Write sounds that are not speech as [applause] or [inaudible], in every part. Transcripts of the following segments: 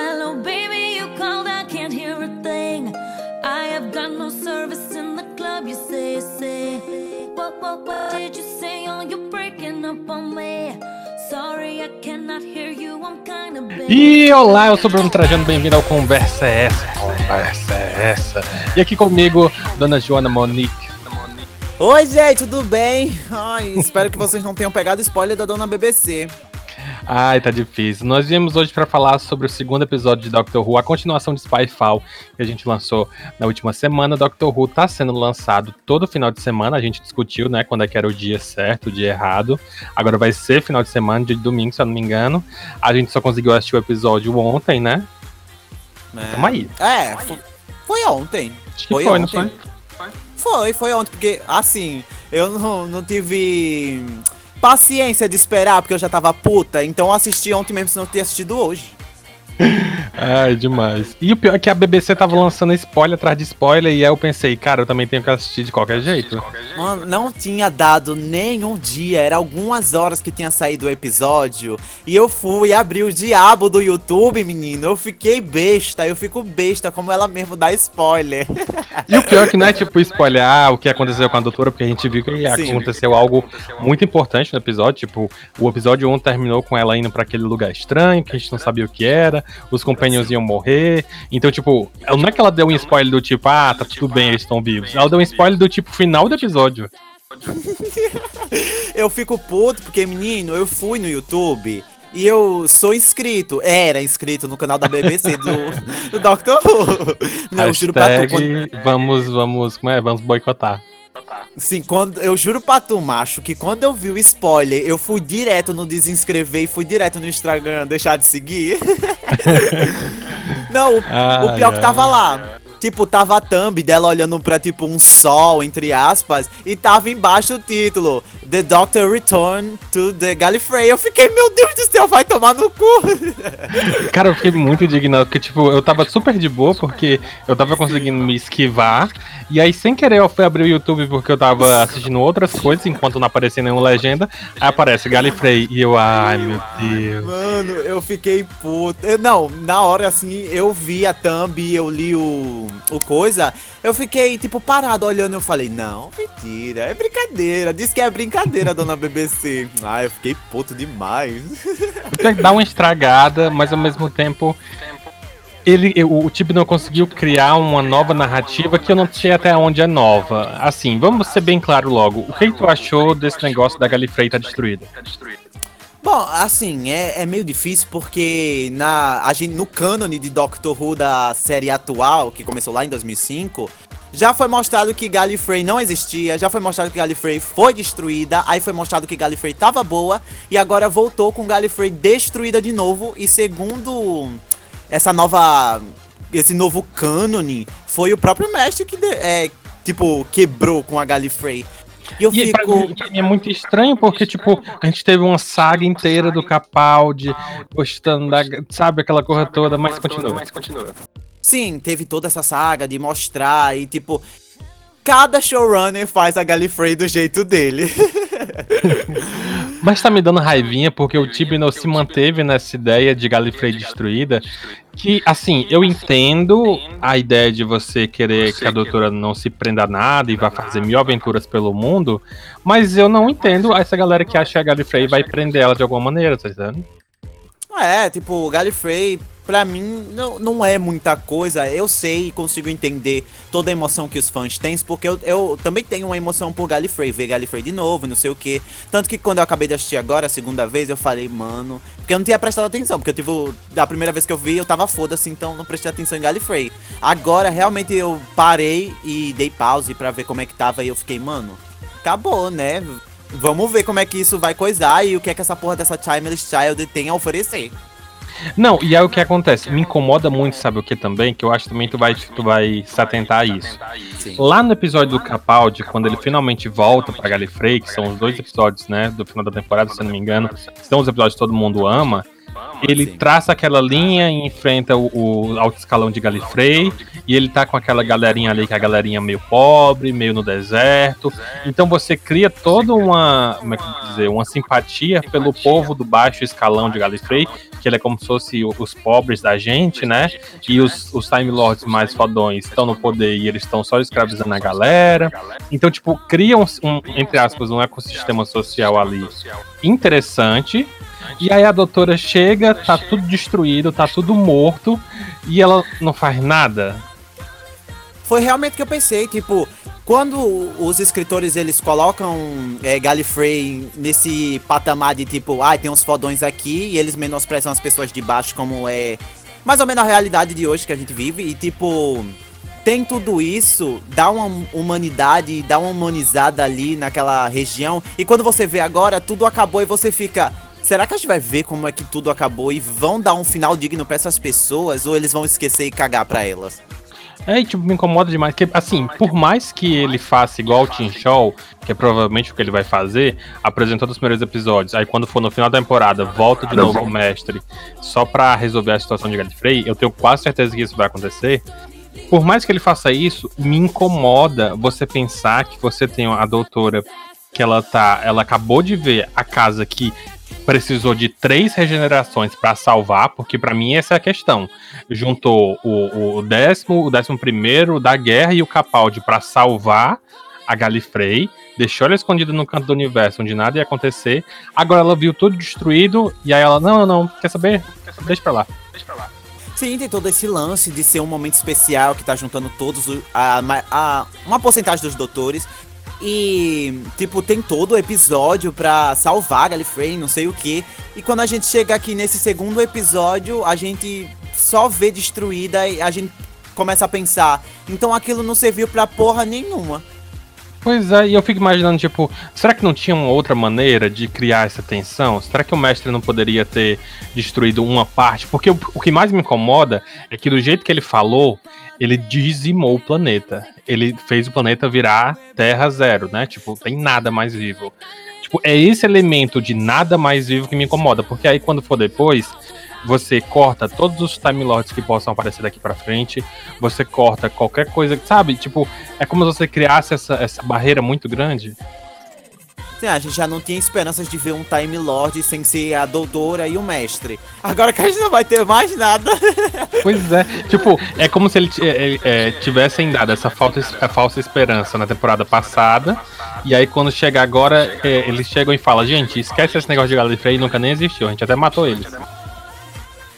Hello, baby, you called, I can't hear a thing. I have got no service in the club, you say, say. What, what, what did you say? Oh, you're breaking up on me. Sorry, I cannot hear you, I'm kinda big. E olá, eu sou o Bruno Trajano, bem-vindo ao Conversa é Essa. Conversa é Essa. E aqui comigo, Dona Joana Monique. Oi, gente, tudo bem? Ai, espero que vocês não tenham pegado spoiler da dona BBC. Ai, tá difícil. Nós viemos hoje para falar sobre o segundo episódio de Doctor Who, a continuação de Spyfall que a gente lançou na última semana. Doctor Who tá sendo lançado todo final de semana. A gente discutiu, né, quando é que era o dia certo, o dia errado. Agora vai ser final de semana, dia de domingo, se eu não me engano. A gente só conseguiu assistir o episódio ontem, né? É. Tamo aí. É, fo- foi ontem. Acho que foi, não foi? Foi, foi ontem, porque, assim, eu não, não tive paciência de esperar, porque eu já tava puta, então assisti ontem mesmo, se não ter assistido hoje. Ai, demais. E o pior é que a BBC tava lançando spoiler atrás de spoiler, e aí eu pensei, cara, eu também tenho que assistir de qualquer jeito. Mano, não tinha dado nenhum dia, era algumas horas que tinha saído o episódio, e eu fui abrir o diabo do YouTube, menino, eu fiquei besta, eu fico besta, como ela mesmo dá spoiler. E o pior é que não é tipo spoiler ah, o que aconteceu com a doutora, porque a gente viu que Sim. aconteceu algo muito importante no episódio. Tipo, o episódio 1 terminou com ela indo pra aquele lugar estranho, que a gente não sabia o que era, os companions iam morrer. Então, tipo, não é que ela deu um spoiler do tipo, ah, tá tudo bem, eles estão vivos. Ela deu um spoiler do tipo final do episódio. [laughs] Eu fico puto porque, menino, eu fui no YouTube e eu sou inscrito, era inscrito no canal da BBC do, do Doctor Who. Não, eu juro pra tu, quando, Hashtag vamos, vamos, como é? Vamos boicotar. Sim, quando, eu juro pra tu, macho, que quando eu vi o spoiler, eu fui direto no desinscrever e fui direto no Instagram deixar de seguir. [laughs] Não, o, o Ai, pior que tava lá. Tipo, tava a thumb dela olhando pra, tipo, um sol, entre aspas, e tava embaixo o título, The Doctor Return to the Gallifrey. Eu fiquei, meu Deus do céu, vai tomar no cu. [laughs] Cara, eu fiquei muito indignado, porque, tipo, eu tava super de boa, porque eu tava conseguindo me esquivar, e aí, sem querer, eu fui abrir o YouTube porque eu tava assistindo outras coisas, enquanto não aparecia nenhuma legenda, aí aparece Galifrey, e eu, ai, meu Deus. Mano, eu fiquei puto. Eu- não, na hora, assim, eu vi a thumb, eu li o, o coisa, eu fiquei, tipo, parado olhando, eu falei, não, mentira, é brincadeira, diz que é brincadeira, dona BBC. Ah, [laughs] eu fiquei puto demais. Dá uma estragada, mas ao mesmo tempo. Ele, o, o Tib não conseguiu criar uma nova narrativa que eu não sei até onde é nova. Assim, vamos ser bem claro logo. O que, que tu achou desse negócio da Galifrey tá destruída? Bom, assim, é, é meio difícil porque na, a gente, no cânone de Doctor Who da série atual, que começou lá em 2005, já foi mostrado que Gallifrey não existia, já foi mostrado que Gallifrey foi destruída, aí foi mostrado que Gallifrey tava boa, e agora voltou com Gallifrey destruída de novo, e segundo essa nova... esse novo cânone, foi o próprio mestre que, de- é, tipo, quebrou com a Gallifrey. E eu E fico... mim, é muito estranho porque, tipo, a gente teve uma saga inteira do Capaldi postando, da, sabe, aquela coisa toda, mas continua. Sim, teve toda essa saga de mostrar e tipo. Cada showrunner faz a Gallifrey do jeito dele. [laughs] Mas tá me dando raivinha porque o Tibnall se manteve nessa ideia de Galifrey destruída. Que, assim, eu entendo a ideia de você querer que a doutora não se prenda a nada e vá fazer mil aventuras pelo mundo, mas eu não entendo essa galera que acha que a Galifrey vai prender ela de alguma maneira, tá entendendo? é, tipo, o Pra mim, não, não é muita coisa. Eu sei e consigo entender toda a emoção que os fãs têm, porque eu, eu também tenho uma emoção por Gallifrey, ver Gallifrey de novo, não sei o que. Tanto que quando eu acabei de assistir agora, a segunda vez, eu falei, mano. Porque eu não tinha prestado atenção, porque eu tive. Da primeira vez que eu vi, eu tava foda-se, então não prestei atenção em Gallifrey. Agora, realmente, eu parei e dei pause pra ver como é que tava e eu fiquei, mano, acabou, né? Vamos ver como é que isso vai coisar e o que é que essa porra dessa Timeless Child tem a oferecer. Não, e aí o que acontece? Me incomoda muito, sabe o que também? Que eu acho também que tu vai, tu vai se atentar a isso. Sim. Lá no episódio do Capaldi, quando ele finalmente volta pra Gallifrey, que são os dois episódios, né, do final da temporada, se eu não me engano, são os episódios que todo mundo ama, ele Sim. traça aquela linha e enfrenta o, o alto escalão de Galifrey, e ele tá com aquela galerinha ali, que é a galerinha meio pobre, meio no deserto. Então você cria toda uma, como é que eu vou dizer, uma simpatia pelo povo do baixo escalão de Galifrey, que ele é como se fosse os pobres da gente, né? E os, os Time Lords mais fodões estão no poder e eles estão só escravizando a galera. Então, tipo, cria um, um, entre aspas, um ecossistema social ali interessante. E aí a doutora chega, tá tudo destruído, tá tudo morto, e ela não faz nada. Foi realmente o que eu pensei, tipo, quando os escritores eles colocam é, Gallifrey nesse patamar de tipo, ah, tem uns fodões aqui, e eles menosprezam as pessoas de baixo como é mais ou menos a realidade de hoje que a gente vive, e tipo, tem tudo isso, dá uma humanidade, dá uma humanizada ali naquela região, e quando você vê agora, tudo acabou e você fica. Será que a gente vai ver como é que tudo acabou e vão dar um final digno pra essas pessoas ou eles vão esquecer e cagar pra elas? É, e, tipo, me incomoda demais. Que, assim, por mais que ele faça igual o Tim Shaw, que é provavelmente o que ele vai fazer, apresentou os primeiros episódios, aí quando for no final da temporada, volta de novo o mestre só pra resolver a situação de Gallifrey, eu tenho quase certeza que isso vai acontecer. Por mais que ele faça isso, me incomoda você pensar que você tem a doutora que ela tá, ela acabou de ver a casa que precisou de três regenerações pra salvar, porque pra mim essa é a questão. Juntou o, o décimo, o décimo primeiro da guerra e o Capaldi pra salvar a Galifrey, deixou ela escondida no canto do universo onde nada ia acontecer. Agora ela viu tudo destruído e aí ela, não, não, não, quer saber? Deixa pra lá. Deixa pra lá. Sim, tem todo esse lance de ser um momento especial que tá juntando todos a, a- uma porcentagem dos doutores. E, tipo, tem todo o episódio pra salvar Gallifrey, não sei o que. E quando a gente chega aqui nesse segundo episódio, a gente só vê destruída e a gente começa a pensar. Então aquilo não serviu pra porra nenhuma. Pois é, e eu fico imaginando, tipo, será que não tinha uma outra maneira de criar essa tensão? Será que o mestre não poderia ter destruído uma parte? Porque o, o que mais me incomoda é que do jeito que ele falou, ele dizimou o planeta. Ele fez o planeta virar terra zero, né? Tipo, tem nada mais vivo. Tipo, é esse elemento de nada mais vivo que me incomoda, porque aí quando for depois, você corta todos os Time Lords que possam aparecer daqui pra frente, você corta qualquer coisa, sabe? Tipo, é como se você criasse essa, essa barreira muito grande. Sim, a gente já não tinha esperanças de ver um Time Lord sem ser a doutora e o mestre. Agora que a gente não vai ter mais nada. [laughs] Pois é, tipo, é como se ele, é, é, tivessem dado essa falta, falsa esperança na temporada passada, e aí quando chega agora, é, eles chegam e falam, gente, esquece esse negócio de Gallifrey, nunca nem existiu, a gente até matou eles.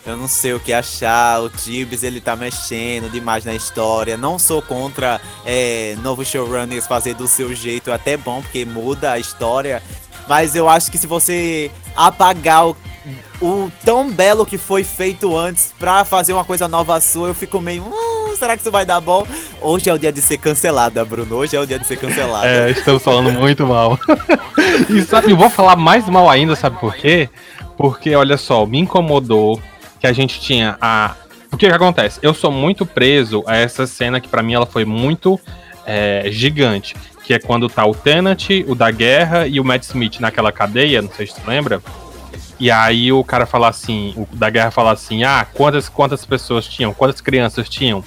Eu não sei o que achar, o Tibbs ele tá mexendo demais na história. Não sou contra é, novos showrunners fazer do seu jeito, é até bom, porque muda a história. Mas eu acho que se você apagar o, o tão belo que foi feito antes pra fazer uma coisa nova sua, eu fico meio. Hum, será que isso vai dar bom? Hoje é o dia de ser cancelada, Bruno. Hoje é o dia de ser cancelada. É, estamos falando muito mal. [laughs] e sabe, eu vou falar mais mal ainda, sabe por quê? Porque, olha só, me incomodou que a gente tinha a. O que, que acontece? Eu sou muito preso a essa cena que pra mim ela foi muito é, gigante. Que é quando tá o Tenant, o da guerra e o Matt Smith naquela cadeia, não sei se tu lembra. E aí o cara fala assim, o da guerra fala assim, ah, quantas, quantas pessoas tinham, quantas crianças tinham?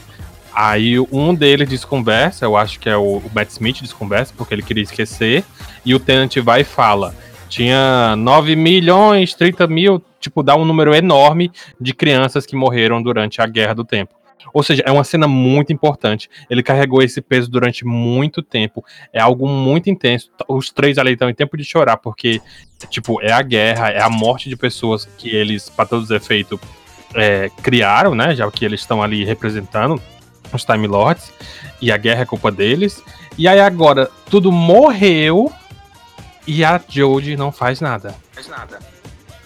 Aí um deles desconversa, eu acho que é o, o Matt Smith desconversa, porque ele queria esquecer, e o Tenant vai e fala, tinha 9 milhões, 30 mil, tipo, dá um número enorme de crianças que morreram durante a Guerra do Tempo. Ou seja, é uma cena muito importante. Ele carregou esse peso durante muito tempo. É algo muito intenso. Os três ali estão em tempo de chorar, porque, tipo, é a guerra, é a morte de pessoas que eles, para todos os efeitos, é, criaram, né? Já que eles estão ali representando os Time Lords. E a guerra é culpa deles. E aí agora, tudo morreu e a Jodie não faz nada. Faz nada.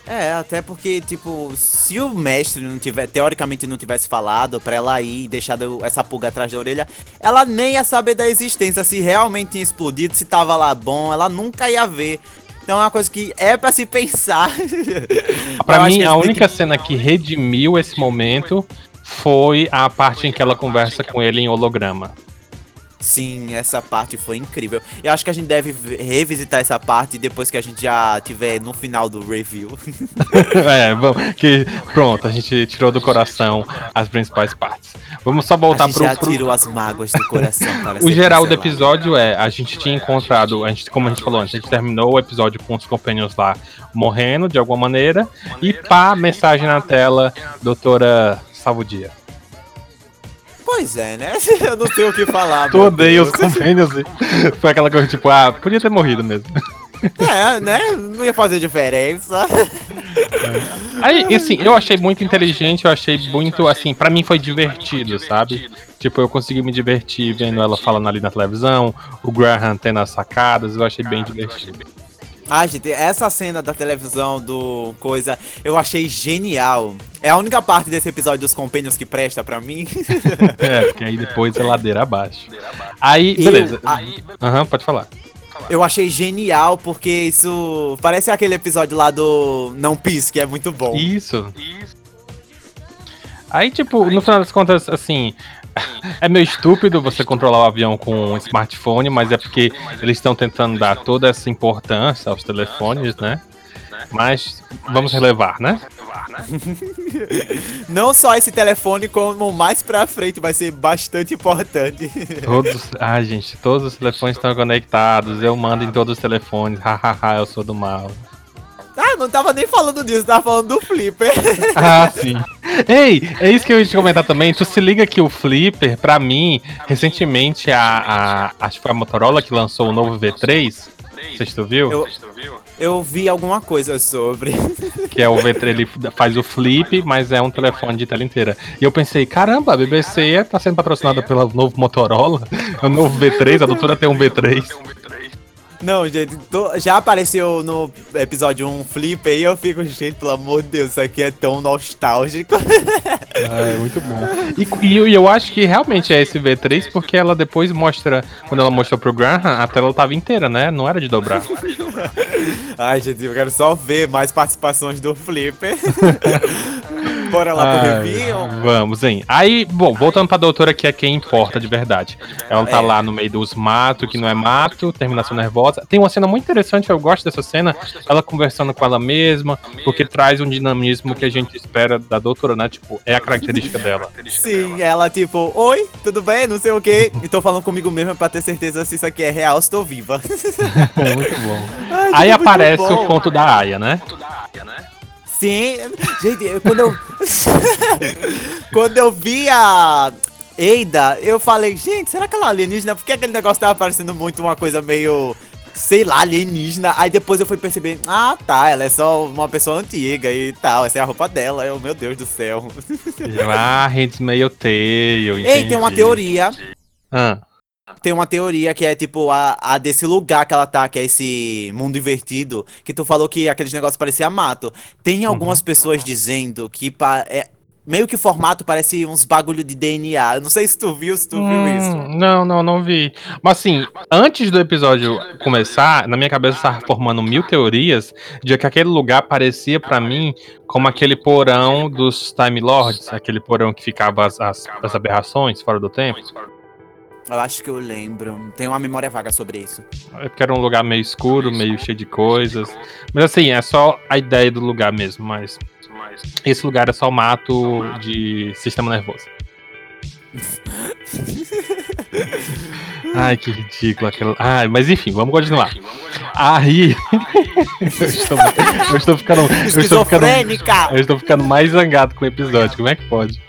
É, até porque, tipo, se o mestre não tiver, teoricamente não tivesse falado pra ela ir e deixado essa pulga atrás da orelha, ela nem ia saber da existência, se realmente tinha explodido, se tava lá bom, ela nunca ia ver. Então é uma coisa que é pra se pensar. [laughs] Acho mim, a única que- cena que redimiu esse momento foi a parte em que ela conversa com ele em holograma. Sim, essa parte foi incrível. Eu acho que a gente deve revisitar essa parte depois que a gente já tiver no final do review. [laughs] é, vamos, que pronto, a gente tirou do coração as principais partes. Vamos só voltar a gente pro, já pro... tirou as mágoas do coração. O geral do cancelado. episódio é, a gente tinha encontrado, a gente, como a gente falou antes, a gente terminou o episódio com os companions lá morrendo de alguma maneira, e pá, mensagem na tela, doutora salva o dia. Pois é, né? [laughs] Eu não sei o que falar. Tu odeia os [laughs] companions. Foi aquela coisa tipo, ah, podia ter morrido mesmo. É, né? Não ia fazer diferença. [laughs] Aí, assim, eu achei muito inteligente, eu achei muito, assim, pra mim foi divertido, sabe? Tipo, eu consegui me divertir vendo ela falando ali na televisão, o Graham tendo as sacadas, eu achei bem divertido. Ah, gente, essa cena da televisão do coisa, eu achei genial. É a única parte desse episódio dos Companions que presta pra mim. [laughs] É, porque aí depois é ladeira abaixo. Aí, beleza. Aham, pode falar. Eu achei genial porque isso parece aquele episódio lá do Não Pis, que é muito bom. Isso. Aí, tipo, no final das contas, assim, [laughs] é meio estúpido você controlar o avião com um smartphone, mas é porque eles estão tentando dar toda essa importância aos telefones, né? Mas vamos relevar, né? [laughs] Não só esse telefone, como mais pra frente vai ser bastante importante. Todos. Ah, gente, todos os telefones estão conectados. Eu mando em todos os telefones. Hahaha, eu sou do mal. Ah, não tava nem falando disso, tava falando do Flipper. [laughs] Ah, sim. Ei, é isso que eu ia te comentar também. Tu se liga que o Flipper, pra mim, recentemente a, a acho que foi a Motorola que lançou o novo V3. Não sei se tu viu? Eu, eu vi alguma coisa sobre. [laughs] Que é o V3, ele faz o flip, mas é um telefone de tela inteira. E eu pensei, caramba, a BBC tá sendo patrocinada pelo novo Motorola, o novo V3, a doutora tem um V3. Não, gente, tô- já apareceu no episódio um Flipper e eu fico, gente, pelo amor de Deus, isso aqui é tão nostálgico. [laughs] Ah, é muito bom. E, e eu- e eu acho que realmente é esse V3, porque ela depois mostra, quando ela mostrou pro Graham, a tela tava inteira, né? Não era de dobrar. [laughs] Ai, gente, eu quero só ver mais participações do Flipper. [laughs] Bora lá pro Ai, review? Vamos, hein? Aí, bom, voltando pra doutora, que é quem importa de verdade. Ela tá É. lá no meio dos matos, que não é mato, terminação nervosa. Tem uma cena muito interessante, eu gosto dessa cena, ela conversando com ela mesma, porque traz um dinamismo que a gente espera da doutora, né? Tipo, é a característica dela. Sim, ela tipo, oi, tudo bem? Não sei o que. E tô falando comigo mesma pra ter certeza se isso aqui é real, se tô viva. [laughs] É muito bom. Ai, Aí aparece bom. o conto da Aya, né? Sim, gente, eu- quando eu. [laughs] quando eu vi a Eida, eu falei, gente, será que ela é alienígena? Porque aquele negócio tava parecendo muito uma coisa meio. Sei lá, alienígena. Aí depois eu fui perceber, ah tá, ela é só uma pessoa antiga e tal. Essa é a roupa dela. Eu, meu Deus do céu. Ah, Handmaid's Tale. Ei, tem uma teoria. Ah, Tem uma teoria que é tipo a, a desse lugar que ela tá, que é esse mundo invertido, que tu falou que aqueles negócios pareciam mato. Tem algumas pessoas dizendo que pa- é, meio que o formato parece uns bagulho de DNA. Eu não sei se tu viu, se tu viu isso. Hum, Não, não, não vi. Mas assim, antes do episódio começar, na minha cabeça estava formando mil teorias de que aquele lugar parecia pra mim como aquele porão dos Time Lords, aquele porão que ficava as, as, as aberrações fora do tempo. Eu acho que eu lembro. Tenho uma memória vaga sobre isso. É porque era um lugar meio escuro, meio cheio de coisas. Mas assim, é só a ideia do lugar mesmo, mas. Esse lugar é só mato de sistema nervoso. [laughs] Ai, que ridículo aquilo. Ai, mas enfim, vamos continuar. Aí. [laughs] eu, estou, eu estou ficando. Eu estou ficando, eu estou ficando mais zangado com o episódio. Como é que pode?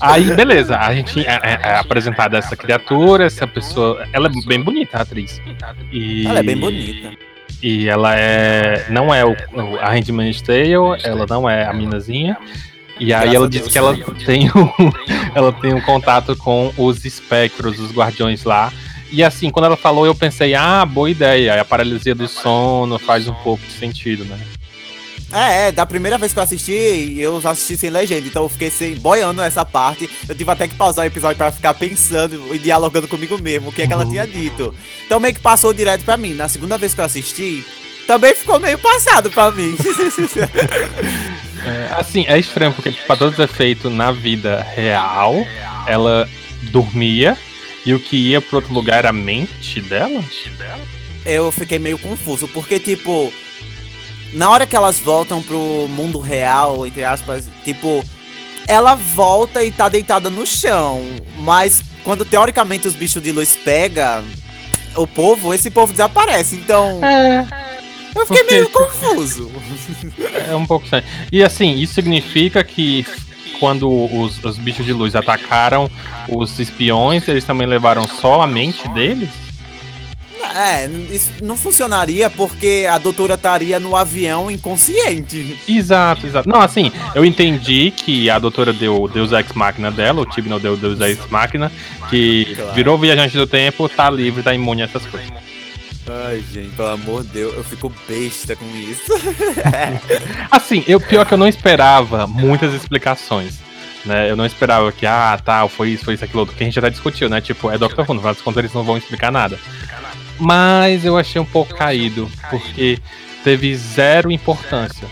Aí, beleza, a gente é, é- é apresentada essa criatura, essa pessoa. Ela é bem bonita, a atriz. E, Ela é bem bonita. E ela é. Não é o, a Handmaid's Tale, ela não é a minazinha. E aí ela Deus. que ela tem, um, [laughs] ela tem um contato com os espectros, os guardiões lá. E assim, quando ela falou, eu pensei, ah, boa ideia. A paralisia do sono faz um pouco de sentido, né? É, é, da primeira vez que eu assisti, eu assisti sem legenda, então eu fiquei sem, boiando essa parte. Eu tive até que pausar o episódio pra ficar pensando e dialogando comigo mesmo, o que é que ela tinha dito. Então meio que passou direto pra mim. Na segunda vez que eu assisti, também ficou meio passado pra mim. [laughs] É, assim, é estranho, porque para todos os efeitos na vida real, ela dormia e o que ia pro outro lugar era a mente dela? Eu fiquei meio confuso, porque, tipo, na hora que elas voltam pro mundo real, entre aspas, tipo, ela volta e tá deitada no chão. Mas quando teoricamente os bichos de luz pegam o povo, esse povo desaparece. Então. É. Eu fiquei Porque- meio confuso. É um pouco estranho. E assim, isso significa que quando os, os bichos de luz atacaram os espiões, eles também levaram só a mente deles? É, isso não funcionaria porque a doutora estaria no avião inconsciente. Exato, exato. Não, assim, eu entendi que a doutora deu o Deus Ex Machina dela, o Tibnall deu o Deus Ex Machina, que Claro. virou viajante do tempo, tá livre, tá imune a essas coisas. Ai, gente, pelo amor de Deus, eu fico besta com isso. [laughs] Assim, eu, pior que eu não esperava muitas explicações. Né? Eu não esperava que, ah, tal, foi isso, foi isso, aquilo outro, que a gente já discutiu, né? Tipo, é Doctor Who, no final das contas eles não vão explicar nada. Mas eu achei um pouco caído, porque teve zero importância.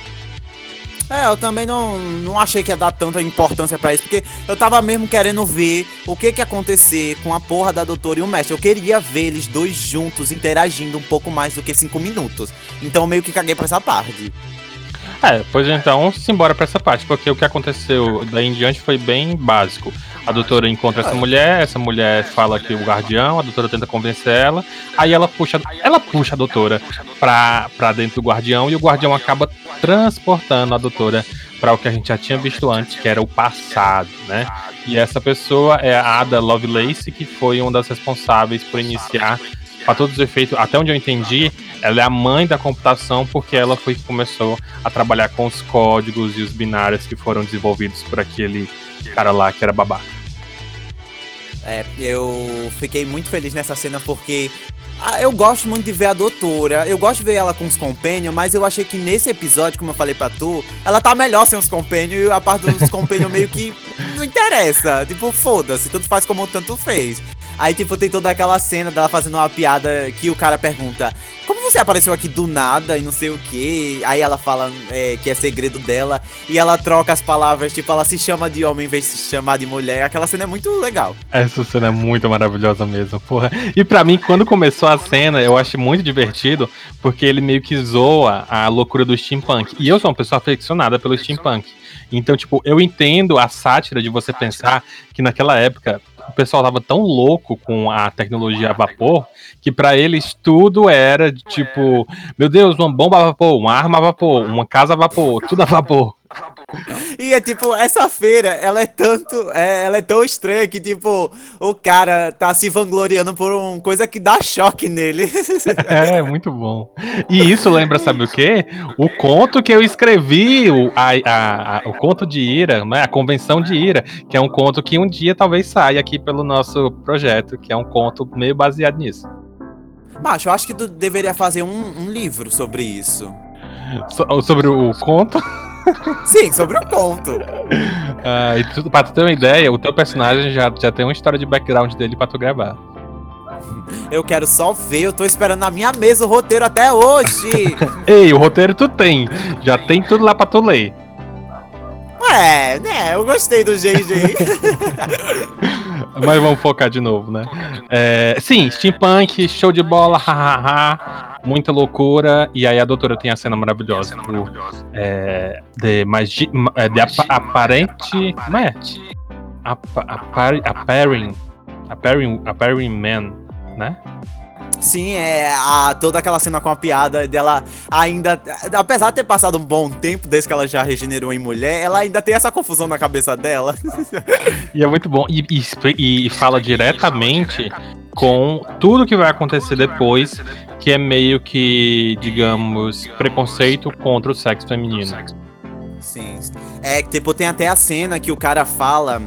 É, eu também não, não achei que ia dar tanta importância pra isso, porque eu tava mesmo querendo ver o que que ia acontecer com a porra da doutora e o mestre. Eu queria ver eles dois juntos interagindo um pouco mais do que cinco minutos. Então eu meio que caguei pra essa parte. É, pois então, simbora pra essa parte, porque o que aconteceu daí em diante foi bem básico. A doutora encontra essa mulher, essa mulher fala que o guardião, a doutora tenta convencer ela, aí ela puxa, ela puxa a doutora pra, pra dentro do guardião e o guardião acaba transportando a doutora para o que a gente já tinha visto antes, que era o passado, né? E essa pessoa é a Ada Lovelace, que foi uma das responsáveis por iniciar, para todos os efeitos, até onde eu entendi, ela é a mãe da computação porque ela foi que começou a trabalhar com os códigos e os binários que foram desenvolvidos por aquele cara lá que era babaca. É, eu fiquei muito feliz nessa cena porque ah, eu gosto muito de ver a doutora, eu gosto de ver ela com os companions, mas eu achei que nesse episódio, como eu falei pra tu, ela tá melhor sem os companions e a parte dos companions meio que não interessa. Tipo, foda-se, tanto faz como tanto fez. Aí, tipo, tem toda aquela cena dela fazendo uma piada que o cara pergunta: Como você apareceu aqui do nada e não sei o que? Aí ela fala é, que é segredo dela e ela troca as palavras, tipo, ela se chama de homem em vez de se chamar de mulher. Aquela cena é muito legal. Essa cena é muito maravilhosa mesmo, porra. E pra mim, quando começou a cena, eu achei muito divertido, porque ele meio que zoa a loucura do steampunk. E eu sou uma pessoa aficionada pelo steampunk. Então, tipo, eu entendo a sátira de você pensar que naquela época o pessoal tava tão louco com a tecnologia a vapor que pra eles tudo era de, tipo, meu Deus, uma bomba a vapor, uma arma a vapor, uma casa a vapor, tudo a vapor. E é tipo, essa feira, ela é tanto. é, ela é tão estranha que, tipo, o cara tá se vangloriando por uma coisa que dá choque nele. É, muito bom. E isso lembra, sabe o quê? O conto que eu escrevi, o, a, a- a- o conto de Ira, né? A Convenção de Ira, que é um conto que um dia talvez saia aqui pelo nosso projeto, que é um conto meio baseado nisso. Macho, eu acho que tu deveria fazer um, um livro sobre isso. So- sobre o conto, [laughs] Sim, sobre o conto. ah, e tu, pra tu ter uma ideia, o teu personagem já, já tem uma história de background dele pra tu gravar. Eu quero só ver, eu tô esperando na minha mesa o roteiro até hoje. [laughs] Ei, o roteiro tu tem, já tem tudo lá pra tu ler. É, né? Eu gostei do GG. [laughs] Mas vamos focar de novo, né? É, sim, steampunk, show de bola, hahaha, muita loucura. E aí a doutora tem a cena maravilhosa do é, de, magi, ma- é, de apa- aparente. Como é? Appearing, appearing man, né? Sim, é a, toda aquela cena com a piada dela ainda. Apesar de ter passado um bom tempo desde que ela já regenerou em mulher, ela ainda tem essa confusão na cabeça dela. E é muito bom. E, e- e fala diretamente com tudo que vai acontecer depois, que é meio que, digamos, preconceito contra o sexo feminino. Sim. É, tipo, tem até a cena que o cara fala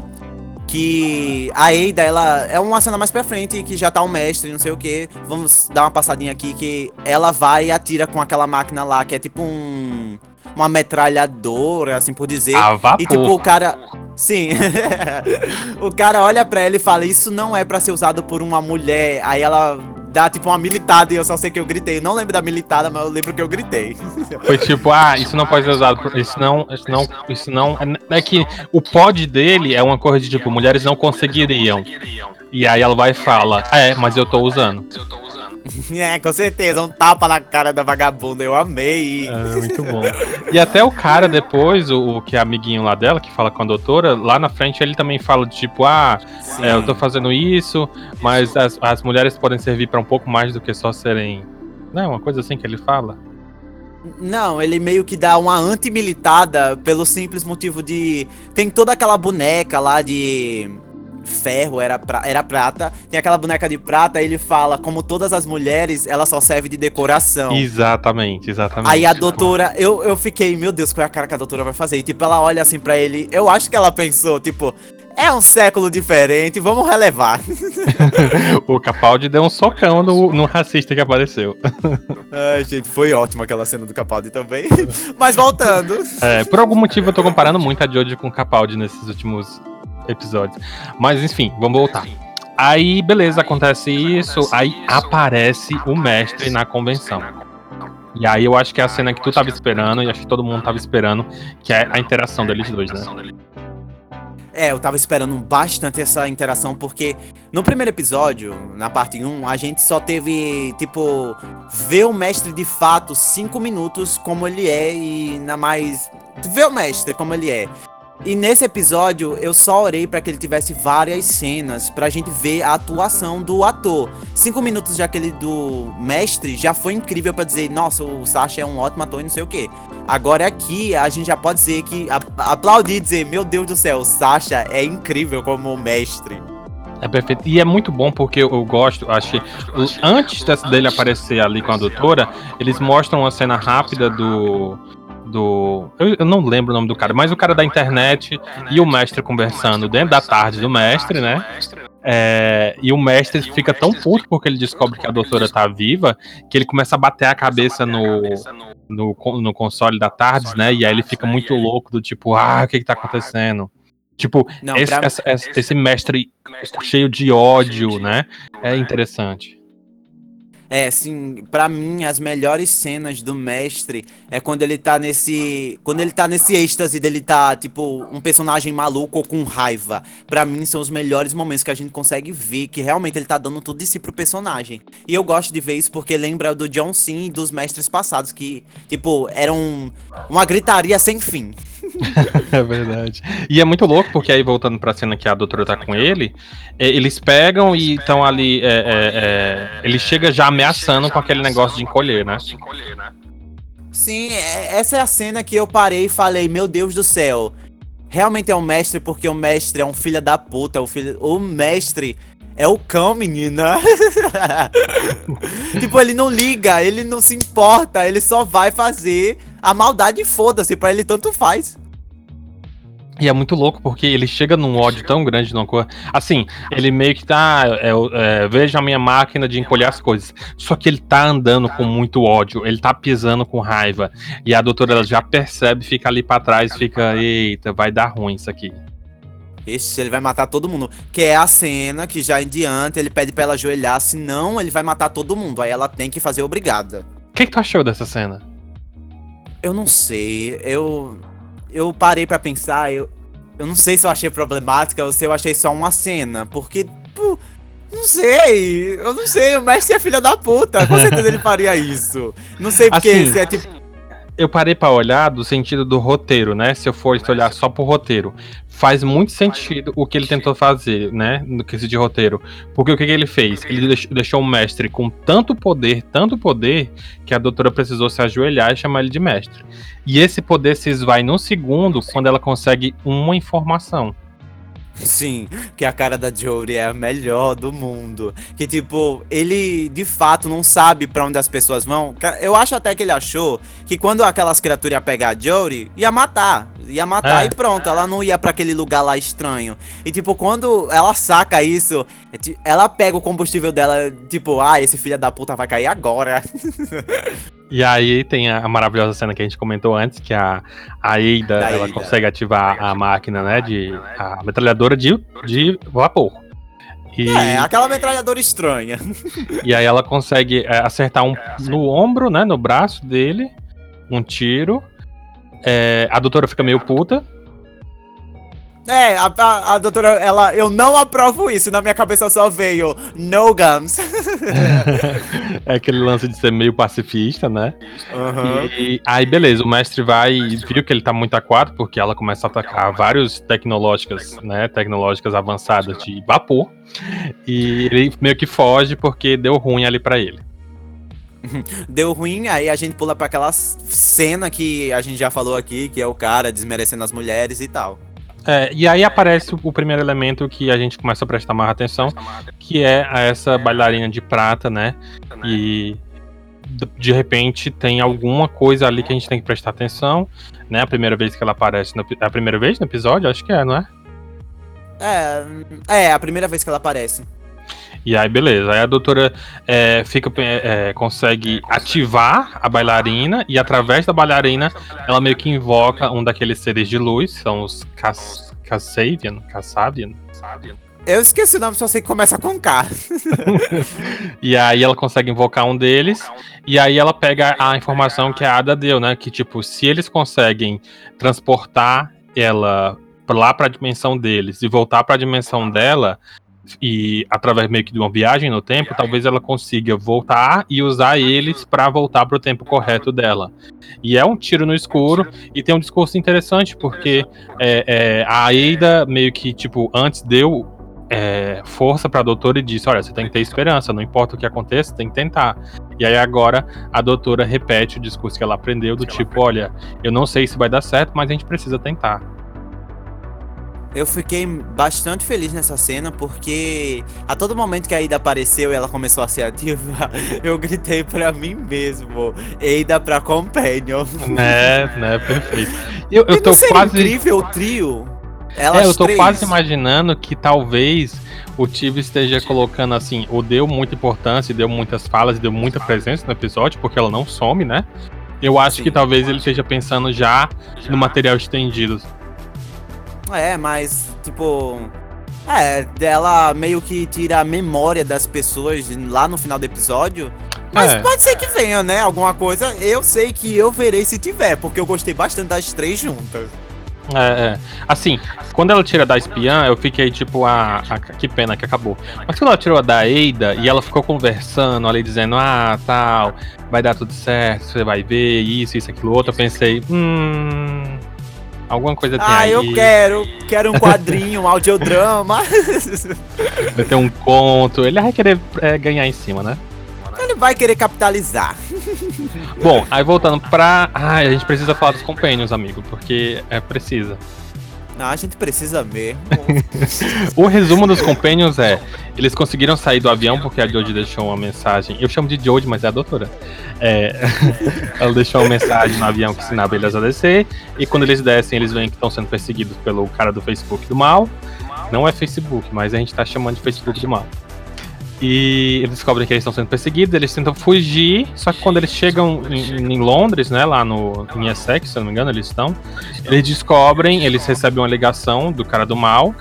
que a Eida, ela é uma cena mais pra frente, que já tá o mestre, não sei o que. Vamos dar uma passadinha aqui, que ela vai e atira com aquela máquina lá, que é tipo um. Uma metralhadora, assim por dizer. A vapor. E tipo, o cara. Sim. [laughs] o cara olha pra ela e fala: Isso não é pra ser usado por uma mulher. Aí ela tipo uma militada e eu só sei que eu gritei. Não lembro da militada, mas eu lembro que eu gritei. [laughs] Foi tipo, ah, isso não pode ser usado. Isso não. Isso não. Isso não. É que o pod dele é uma coisa de tipo, mulheres não conseguiriam. E aí ela vai e fala: É, mas eu tô usando. [laughs] É, com certeza, um tapa na cara da vagabunda, eu amei. É, muito bom. E até o cara depois, o, o que é amiguinho lá dela, que fala com a doutora, lá na frente ele também fala de tipo, ah, é, eu tô fazendo isso, mas as, as mulheres podem servir pra um pouco mais do que só serem. Não, uma coisa assim que ele fala. Não, ele meio que dá uma anti-militada pelo simples motivo de. Tem toda aquela boneca lá de ferro, era, pra... era prata. Tem aquela boneca de prata, ele fala, como todas as mulheres, ela só serve de decoração. Exatamente, exatamente. Aí a doutora, eu, eu fiquei, meu Deus, qual é a cara que a doutora vai fazer? E tipo, ela olha assim pra ele, eu acho que ela pensou, tipo, é um século diferente, vamos relevar. [laughs] o Capaldi deu um socão no, no racista que apareceu. [laughs] Ai, gente, foi ótima aquela cena do Capaldi também. [laughs] Mas voltando. É, por algum motivo eu tô comparando muito a Jojo com o Capaldi nesses últimos episódios. Mas enfim, vamos voltar. Aí, beleza, acontece isso. Aí aparece o mestre na convenção. E aí eu acho que é a cena que tu tava esperando, e acho que todo mundo tava esperando, que é a interação deles dois, né? É, eu tava esperando bastante essa interação, porque no primeiro episódio, na parte 1, a gente só teve, tipo, ver o mestre de fato cinco minutos como ele é e na mais. Ver o mestre como ele é. E nesse episódio eu só orei para que ele tivesse várias cenas pra gente ver a atuação do ator. Cinco minutos já aquele do mestre já foi incrível para dizer, nossa, o Sasha é um ótimo ator e não sei o que. Agora aqui a gente já pode dizer que aplaudir e dizer, meu Deus do céu, Sasha é incrível como mestre. É perfeito. E é muito bom porque eu, gosto, acho antes dele aparecer ali com a doutora, eles mostram uma cena rápida do do. Eu, eu, não lembro o nome do cara, mas o cara da internet e o mestre conversando dentro da tarde do mestre, né? É, e o mestre fica tão puto porque ele descobre que a doutora tá viva que ele começa a bater a cabeça no, no, no console da tarde, né? E aí ele fica muito louco do tipo, ah, o que que tá acontecendo? Tipo, esse, esse, esse mestre cheio de ódio, né? É interessante. É, assim, para mim as melhores cenas do mestre é quando ele tá nesse, quando ele tá nesse êxtase dele tá tipo um personagem maluco ou com raiva. Para mim são os melhores momentos que a gente consegue ver que realmente ele tá dando tudo de si pro personagem. E eu gosto de ver isso porque lembra do John Cena e dos mestres passados que, tipo, eram uma gritaria sem fim. [laughs] é verdade. E é muito louco, porque aí voltando pra cena que a doutora tá com ele, é, eles pegam e estão ali. É, é, é, ele chega já ameaçando com aquele negócio de encolher, né? Sim, é, essa é a cena que eu parei e falei: Meu Deus do céu. Realmente é um mestre, porque o mestre é um filho da puta. O, filho, o mestre é o cão, menina. [laughs] tipo, ele não liga, ele não se importa, ele só vai fazer a maldade foda-se, pra ele tanto faz. E é muito louco porque ele chega num ódio tão grande numa coisa. Assim, ele meio que tá. É, é, veja a minha máquina de encolher as coisas. Só que ele tá andando com muito ódio, ele tá pisando com raiva. E a doutora ela já percebe, fica ali para trás, fica, eita, vai dar ruim isso aqui. Esse ele vai matar todo mundo. Que é a cena que já em diante ele pede pra ela ajoelhar, senão ele vai matar todo mundo. Aí ela tem que fazer obrigada. O que, que tu achou dessa cena? Eu não sei. Eu. Eu parei para pensar, eu. Eu não sei se eu achei problemática ou se eu achei só uma cena. Porque. Pô, não sei. Eu não sei. O mestre é filha da puta. Com certeza ele faria isso. Não sei porque assim, se é tipo eu parei para olhar do sentido do roteiro, né? Se eu for olhar só pro roteiro, faz muito sentido o que ele tentou fazer, né? No quesito de roteiro. Porque o que, que ele fez? Ele deixou o mestre com tanto poder, tanto poder, que a doutora precisou se ajoelhar e chamar ele de mestre. E esse poder se esvai num segundo quando ela consegue uma informação. Sim, que a cara da Jory é a melhor do mundo. Que, tipo, ele de fato não sabe para onde as pessoas vão. Eu acho até que ele achou que quando aquelas criaturas iam pegar a Jory, ia matar. Ia matar é. e pronto, ela não ia para aquele lugar lá estranho. E, tipo, quando ela saca isso, é ela pega o combustível dela, tipo, ah, esse filho da puta vai cair agora. [laughs] E aí tem a, maravilhosa cena que a gente comentou antes, que a, a ela consegue ativar a máquina, né, de a metralhadora de, de vapor. E... É, aquela metralhadora estranha. [laughs] E aí ela consegue é, acertar um no ombro, né, no braço dele, um tiro. É, a doutora fica meio puta. É, a, a, a, doutora, ela, eu não aprovo isso. Na minha cabeça só veio no gums. [laughs] é aquele lance de ser meio pacifista, né? Uhum. E aí, beleza, o mestre vai e viu que ele tá muito aquado, porque ela começa a atacar vários tecnológicas, né? Tecnológicas avançadas de vapor. E ele meio que foge porque deu ruim ali para ele. [laughs] Deu ruim, aí a gente pula para aquela cena que a gente já falou aqui, que é o cara desmerecendo as mulheres e tal. É, e aí aparece o primeiro elemento que a gente começa a prestar mais atenção, que é essa bailarina de prata, né? E de repente tem alguma coisa ali que a gente tem que prestar atenção, né? A primeira vez que ela aparece, no, é a primeira vez no episódio, acho que é, não é? É, é a primeira vez que ela aparece. E aí, beleza. Aí a doutora é, fica, é, consegue ativar a bailarina e através da bailarina ela meio que invoca um daqueles seres de luz, são os Kassavian. Kassavian? Eu esqueci o nome, só sei que começa com K. [laughs] e aí ela consegue invocar um deles, e aí ela pega a informação que a Ada deu, né? Que, tipo, se eles conseguem transportar ela lá para a dimensão deles e voltar para a dimensão dela, e através meio que de uma viagem no tempo, talvez ela consiga voltar e usar eles para voltar para o tempo correto dela. E é um tiro no escuro e tem um discurso interessante porque é, é, a Aida meio que tipo antes deu é, força para a doutora e disse: Olha, você tem que ter esperança, não importa o que aconteça, tem que tentar. E aí agora a doutora repete o discurso que ela aprendeu do tipo: Olha, eu não sei se vai dar certo, mas a gente precisa tentar. Eu fiquei bastante feliz nessa cena porque a todo momento que a Ida apareceu e ela começou a ser ativa, [laughs] eu gritei para mim mesmo, Eida pra Companion. Né, né, perfeito. Eu, eu tô quase incrível o trio. Elas é, eu tô três. quase imaginando que talvez o Tive esteja colocando assim, ou deu muita importância, deu muitas falas, deu muita presença no episódio, porque ela não some, né? Eu acho Sim. que talvez ele esteja pensando já no material estendido. É, mas, tipo. É, dela meio que tira a memória das pessoas lá no final do episódio. Mas é. pode ser que venha, né? Alguma coisa. Eu sei que eu verei se tiver, porque eu gostei bastante das três juntas. É, é. Assim, quando ela tira da espiã, eu fiquei tipo, ah, ah, que pena que acabou. Mas quando ela tirou a da Eida e ela ficou conversando ali, dizendo, ah, tal, vai dar tudo certo, você vai ver isso, isso, aquilo outro, eu pensei, hum. Alguma coisa tem ah, aí. Ah, eu quero. Quero um quadrinho, um [laughs] audiodrama. Vai ter um conto. Ele vai querer é, ganhar em cima, né? Ele vai querer capitalizar. Bom, aí voltando pra. Ah, a gente precisa falar dos Companions, amigo, porque é precisa. Não, a gente precisa mesmo. [laughs] o resumo dos Companions é: eles conseguiram sair do avião porque a Jodie deixou uma mensagem. Eu chamo de Jodie, mas é a doutora. É, [laughs] ela deixou uma mensagem no avião que ensinava eles a descer. E quando eles descem, eles veem que estão sendo perseguidos pelo cara do Facebook do mal. Não é Facebook, mas a gente tá chamando de Facebook do mal. E eles descobrem que eles estão sendo perseguidos, eles tentam fugir, só que quando eles chegam em, em, Londres, né, lá no em Essex, se eu não me engano, eles estão, eles descobrem, eles recebem uma ligação do cara do mal,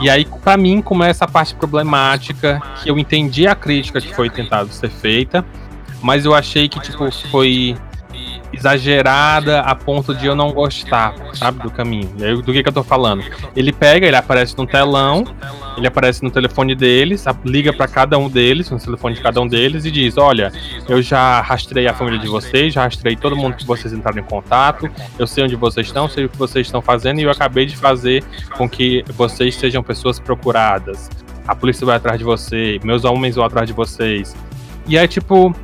e aí para mim começa a parte problemática, que eu entendi a crítica que foi tentado ser feita, mas eu achei que tipo foi exagerada a ponto de eu não gostar, sabe, do caminho. E aí, do que, que eu tô falando? Ele pega, ele aparece no telão, ele aparece no telefone deles, liga para cada um deles, no telefone de cada um deles, e diz: Olha, eu já rastrei a família de vocês, já rastrei todo mundo que vocês entraram em contato, eu sei onde vocês estão, sei o que vocês estão fazendo, e eu acabei de fazer com que vocês sejam pessoas procuradas. A polícia vai atrás de você, meus homens vão atrás de vocês. E é tipo,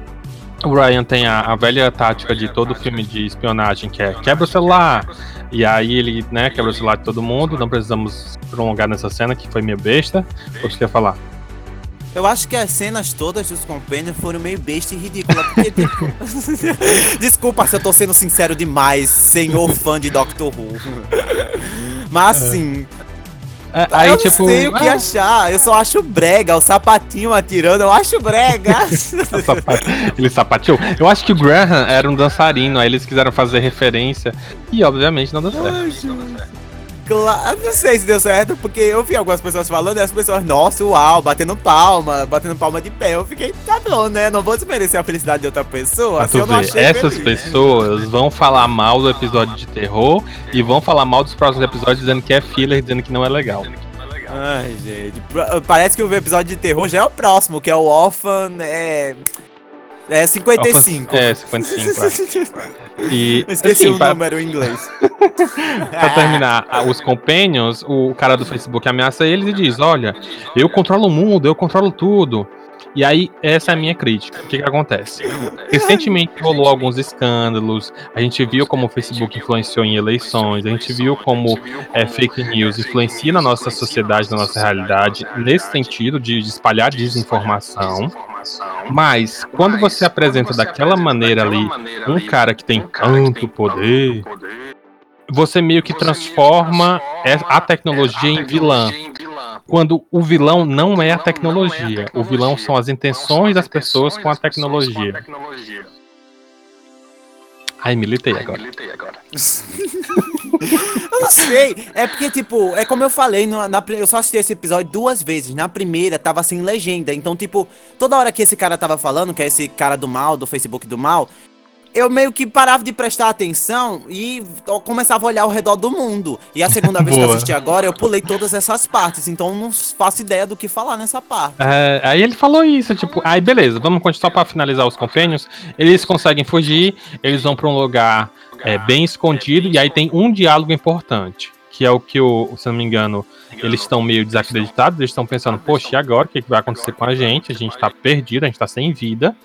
o Ryan tem a, a, velha tática de todo filme de espionagem, que é quebra o celular. E aí ele, né, quebra o celular de todo mundo. Não precisamos prolongar nessa cena, que foi meio besta. O que você quer falar? Eu acho que as cenas todas dos Companions foram meio besta e ridícula. Porque, tipo... [laughs] Desculpa se eu tô sendo sincero demais, senhor fã de Doctor Who. Mas assim, aí, eu tipo, não sei o que ah, achar, eu só acho brega, o sapatinho atirando, eu acho brega. [laughs] Ele sapateou. Eu acho que o Graham era um dançarino, aí eles quiseram fazer referência e obviamente não deu certo. Claro, não sei se deu certo, porque eu vi algumas pessoas falando e as pessoas, nossa, uau, batendo palma, batendo palma de pé. Eu fiquei, tá bom, né? Não vou desmerecer a felicidade de outra pessoa. Mas tu vê, essas feliz, pessoas vão falar mal do episódio de terror e vão falar mal dos próximos episódios dizendo que é filler, dizendo que não é legal. Ai, gente. Parece que o episódio de terror já é o próximo, que é o Orphan. É. É 55. É, 55. e, [laughs] esqueci assim, o pra... número em inglês. [laughs] pra terminar, os companions, o cara do Facebook ameaça eles e diz: Olha, eu controlo o mundo, eu controlo tudo. E aí, essa é a minha crítica. O que, que acontece? Recentemente rolou alguns escândalos, a gente viu como o Facebook influenciou em eleições, a gente viu como é, fake news influencia na nossa sociedade, na nossa realidade, nesse sentido de, de espalhar desinformação. Mas, quando você apresenta daquela maneira ali um cara que tem tanto poder, você meio que transforma a tecnologia em vilã quando o vilão não é a tecnologia. O vilão são as intenções das pessoas com a tecnologia. Ai, militei agora. [laughs] eu não sei. É porque, tipo, é como eu falei, na, na, eu só assisti esse episódio duas vezes. Na primeira, tava sem legenda. Então, tipo, toda hora que esse cara tava falando, que é esse cara do mal, do Facebook do mal, eu meio que parava de prestar atenção e começava a olhar ao redor do mundo. E a segunda vez que eu assisti agora, eu pulei todas essas partes, então não faço ideia do que falar nessa parte. É, aí ele falou isso, tipo, aí beleza, vamos continuar para finalizar os compênios. Eles conseguem fugir, eles vão para um lugar é, bem escondido, e aí tem um diálogo importante. Que é o que, o, se não me engano, eles estão meio desacreditados, eles estão pensando, poxa, e agora? O que, que vai acontecer com a gente? A gente tá perdido, a gente tá sem vida.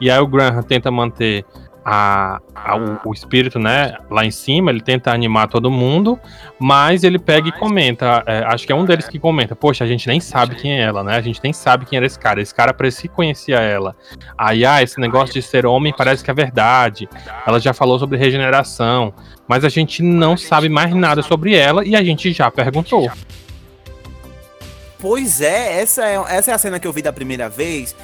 E aí o Graham tenta manter a, a o, o, espírito, né, lá em cima, ele tenta animar todo mundo, mas ele pega e comenta, é, acho que é um deles que comenta, poxa, a gente nem sabe quem é ela, né, a gente nem sabe quem era esse cara, esse cara parecia que conhecia ela. Aí, ah, esse negócio de ser homem parece que é verdade, ela já falou sobre regeneração, mas a gente não sabe mais nada sobre ela e a gente já perguntou. Pois é, essa é, essa é a cena que eu vi da primeira vez.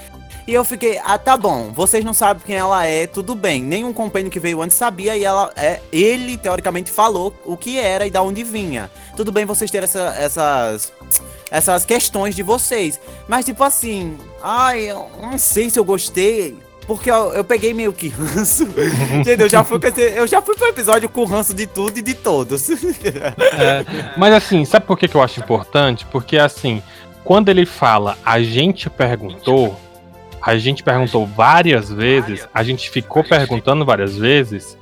E eu fiquei, ah, tá bom, vocês não sabem quem ela é, tudo bem. Nenhum companheiro que veio antes sabia e ela é, ele teoricamente falou o que era e da onde vinha. Tudo bem vocês terem essa, essas essas questões de vocês, mas tipo assim, ai, eu não sei se eu gostei. Porque eu, eu peguei meio que ranço. [laughs] Entendeu? Eu já, fui, eu já fui pro episódio com ranço de tudo e de todos. É, mas assim, sabe por que, que eu acho importante? Porque assim, quando ele fala a gente perguntou, a gente perguntou várias vezes, a gente ficou perguntando várias vezes.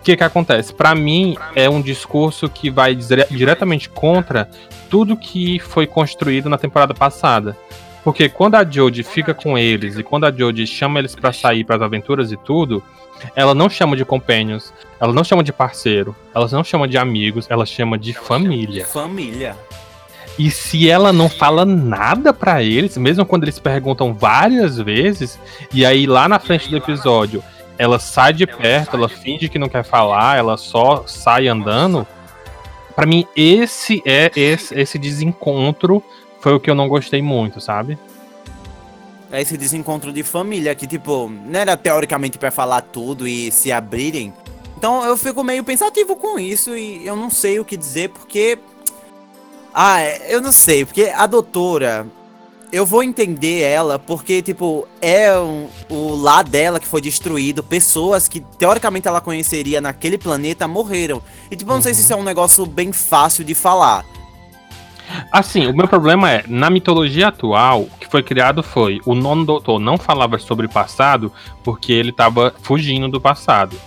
O que que acontece? Para mim é um discurso que vai diretamente contra tudo que foi construído na temporada passada. Porque quando a Jodie fica com eles e quando a Jodie chama eles para sair para as aventuras e tudo, ela não chama de companions, ela não chama de parceiro, ela não chama de amigos, ela chama de família. Família. E se ela não fala nada para eles, mesmo quando eles perguntam várias vezes, e aí lá na frente do episódio ela sai de perto, ela finge que não quer falar, ela só sai andando. Para mim esse é esse, esse desencontro foi o que eu não gostei muito, sabe? É esse desencontro de família que tipo, não era teoricamente para falar tudo e se abrirem. Então eu fico meio pensativo com isso e eu não sei o que dizer porque ah, é, eu não sei, porque a doutora, eu vou entender ela porque, tipo, é um, o lá dela que foi destruído, pessoas que teoricamente ela conheceria naquele planeta morreram. E, tipo, eu não uhum. sei se isso é um negócio bem fácil de falar. Assim, o meu problema é, na mitologia atual, o que foi criado foi, o nono doutor não falava sobre o passado porque ele estava fugindo do passado.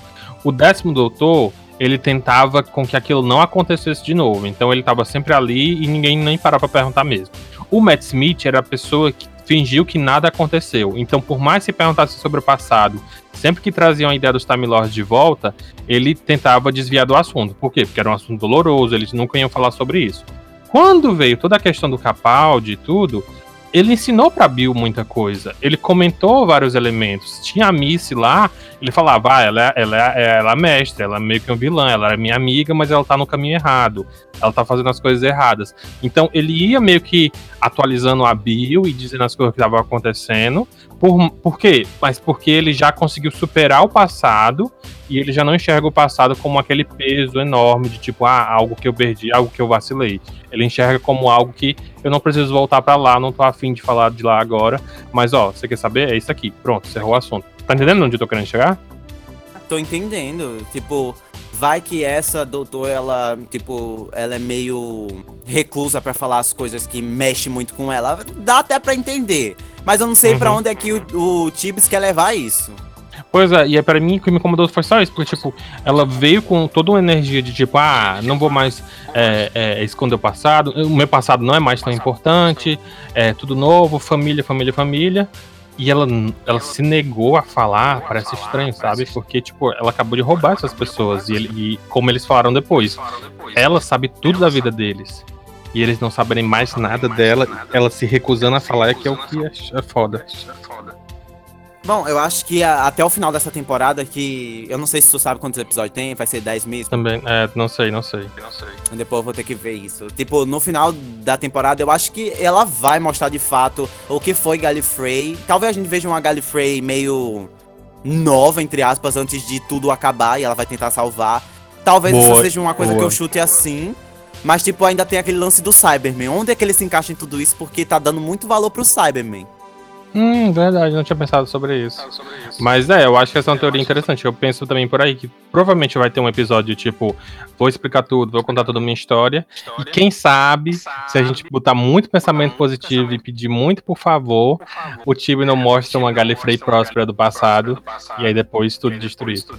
O décimo doutor ele tentava com que aquilo não acontecesse de novo. Então ele estava sempre ali e ninguém nem parava para perguntar mesmo. O Matt Smith era a pessoa que fingiu que nada aconteceu. Então, por mais que perguntasse sobre o passado, sempre que traziam a ideia dos Time Lords de volta, ele tentava desviar do assunto. Por quê? Porque era um assunto doloroso, eles nunca iam falar sobre isso. Quando veio toda a questão do Capaldi e tudo, ele ensinou para Bill muita coisa. Ele comentou vários elementos. Tinha a Missy lá, ele falava, ah, ela, é, ela, é, ela é mestre, ela é meio que um vilã, ela é minha amiga, mas ela tá no caminho errado. Ela tá fazendo as coisas erradas. Então ele ia meio que atualizando a Bill e dizendo as coisas que estavam acontecendo. Por, por quê? Mas porque ele já conseguiu superar o passado e ele já não enxerga o passado como aquele peso enorme de tipo, ah, algo que eu perdi, algo que eu vacilei. Ele enxerga como algo que eu não preciso voltar para lá, não tô afim de falar de lá agora, mas ó, você quer saber? É isso aqui. Pronto, encerrou o assunto. Tá entendendo onde eu tô querendo chegar? Tô entendendo. Tipo, vai que essa doutora, ela, tipo, ela é meio reclusa para falar as coisas que mexe muito com ela. Dá até para entender. Mas eu não sei uhum. para onde é que o, o Tibbs quer levar isso. Pois é, e é pra mim o que me incomodou foi só isso, porque, tipo, ela veio com toda uma energia de tipo, ah, não vou mais é, é, esconder o passado, o meu passado não é mais tão importante, é tudo novo, família, família, família. E ela, ela se negou a falar, parece estranho, sabe? Porque, tipo, ela acabou de roubar essas pessoas. E, ele, e como eles falaram depois, ela sabe tudo da vida deles. E eles não saberem mais nada dela, ela se recusando a falar é que é o que é, é foda. Bom, eu acho que a, até o final dessa temporada, que eu não sei se tu sabe quantos episódios tem, vai ser 10 meses. Também, é, não sei, não sei. Não sei. Depois eu vou ter que ver isso. Tipo, no final da temporada, eu acho que ela vai mostrar de fato o que foi Gallifrey. Talvez a gente veja uma Gallifrey meio nova, entre aspas, antes de tudo acabar e ela vai tentar salvar. Talvez boa, isso seja uma coisa boa. que eu chute assim. Mas, tipo, ainda tem aquele lance do Cyberman. Onde é que ele se encaixa em tudo isso? Porque tá dando muito valor pro Cyberman. Hum, verdade, não tinha pensado sobre isso. Mas é, eu acho que essa é uma teoria interessante. Eu penso também por aí que provavelmente vai ter um episódio tipo, vou explicar tudo, vou contar toda a minha história. E quem sabe, se a gente botar muito pensamento positivo e pedir muito por favor, o time não mostra uma Galifrey próspera do passado e aí depois tudo destruído.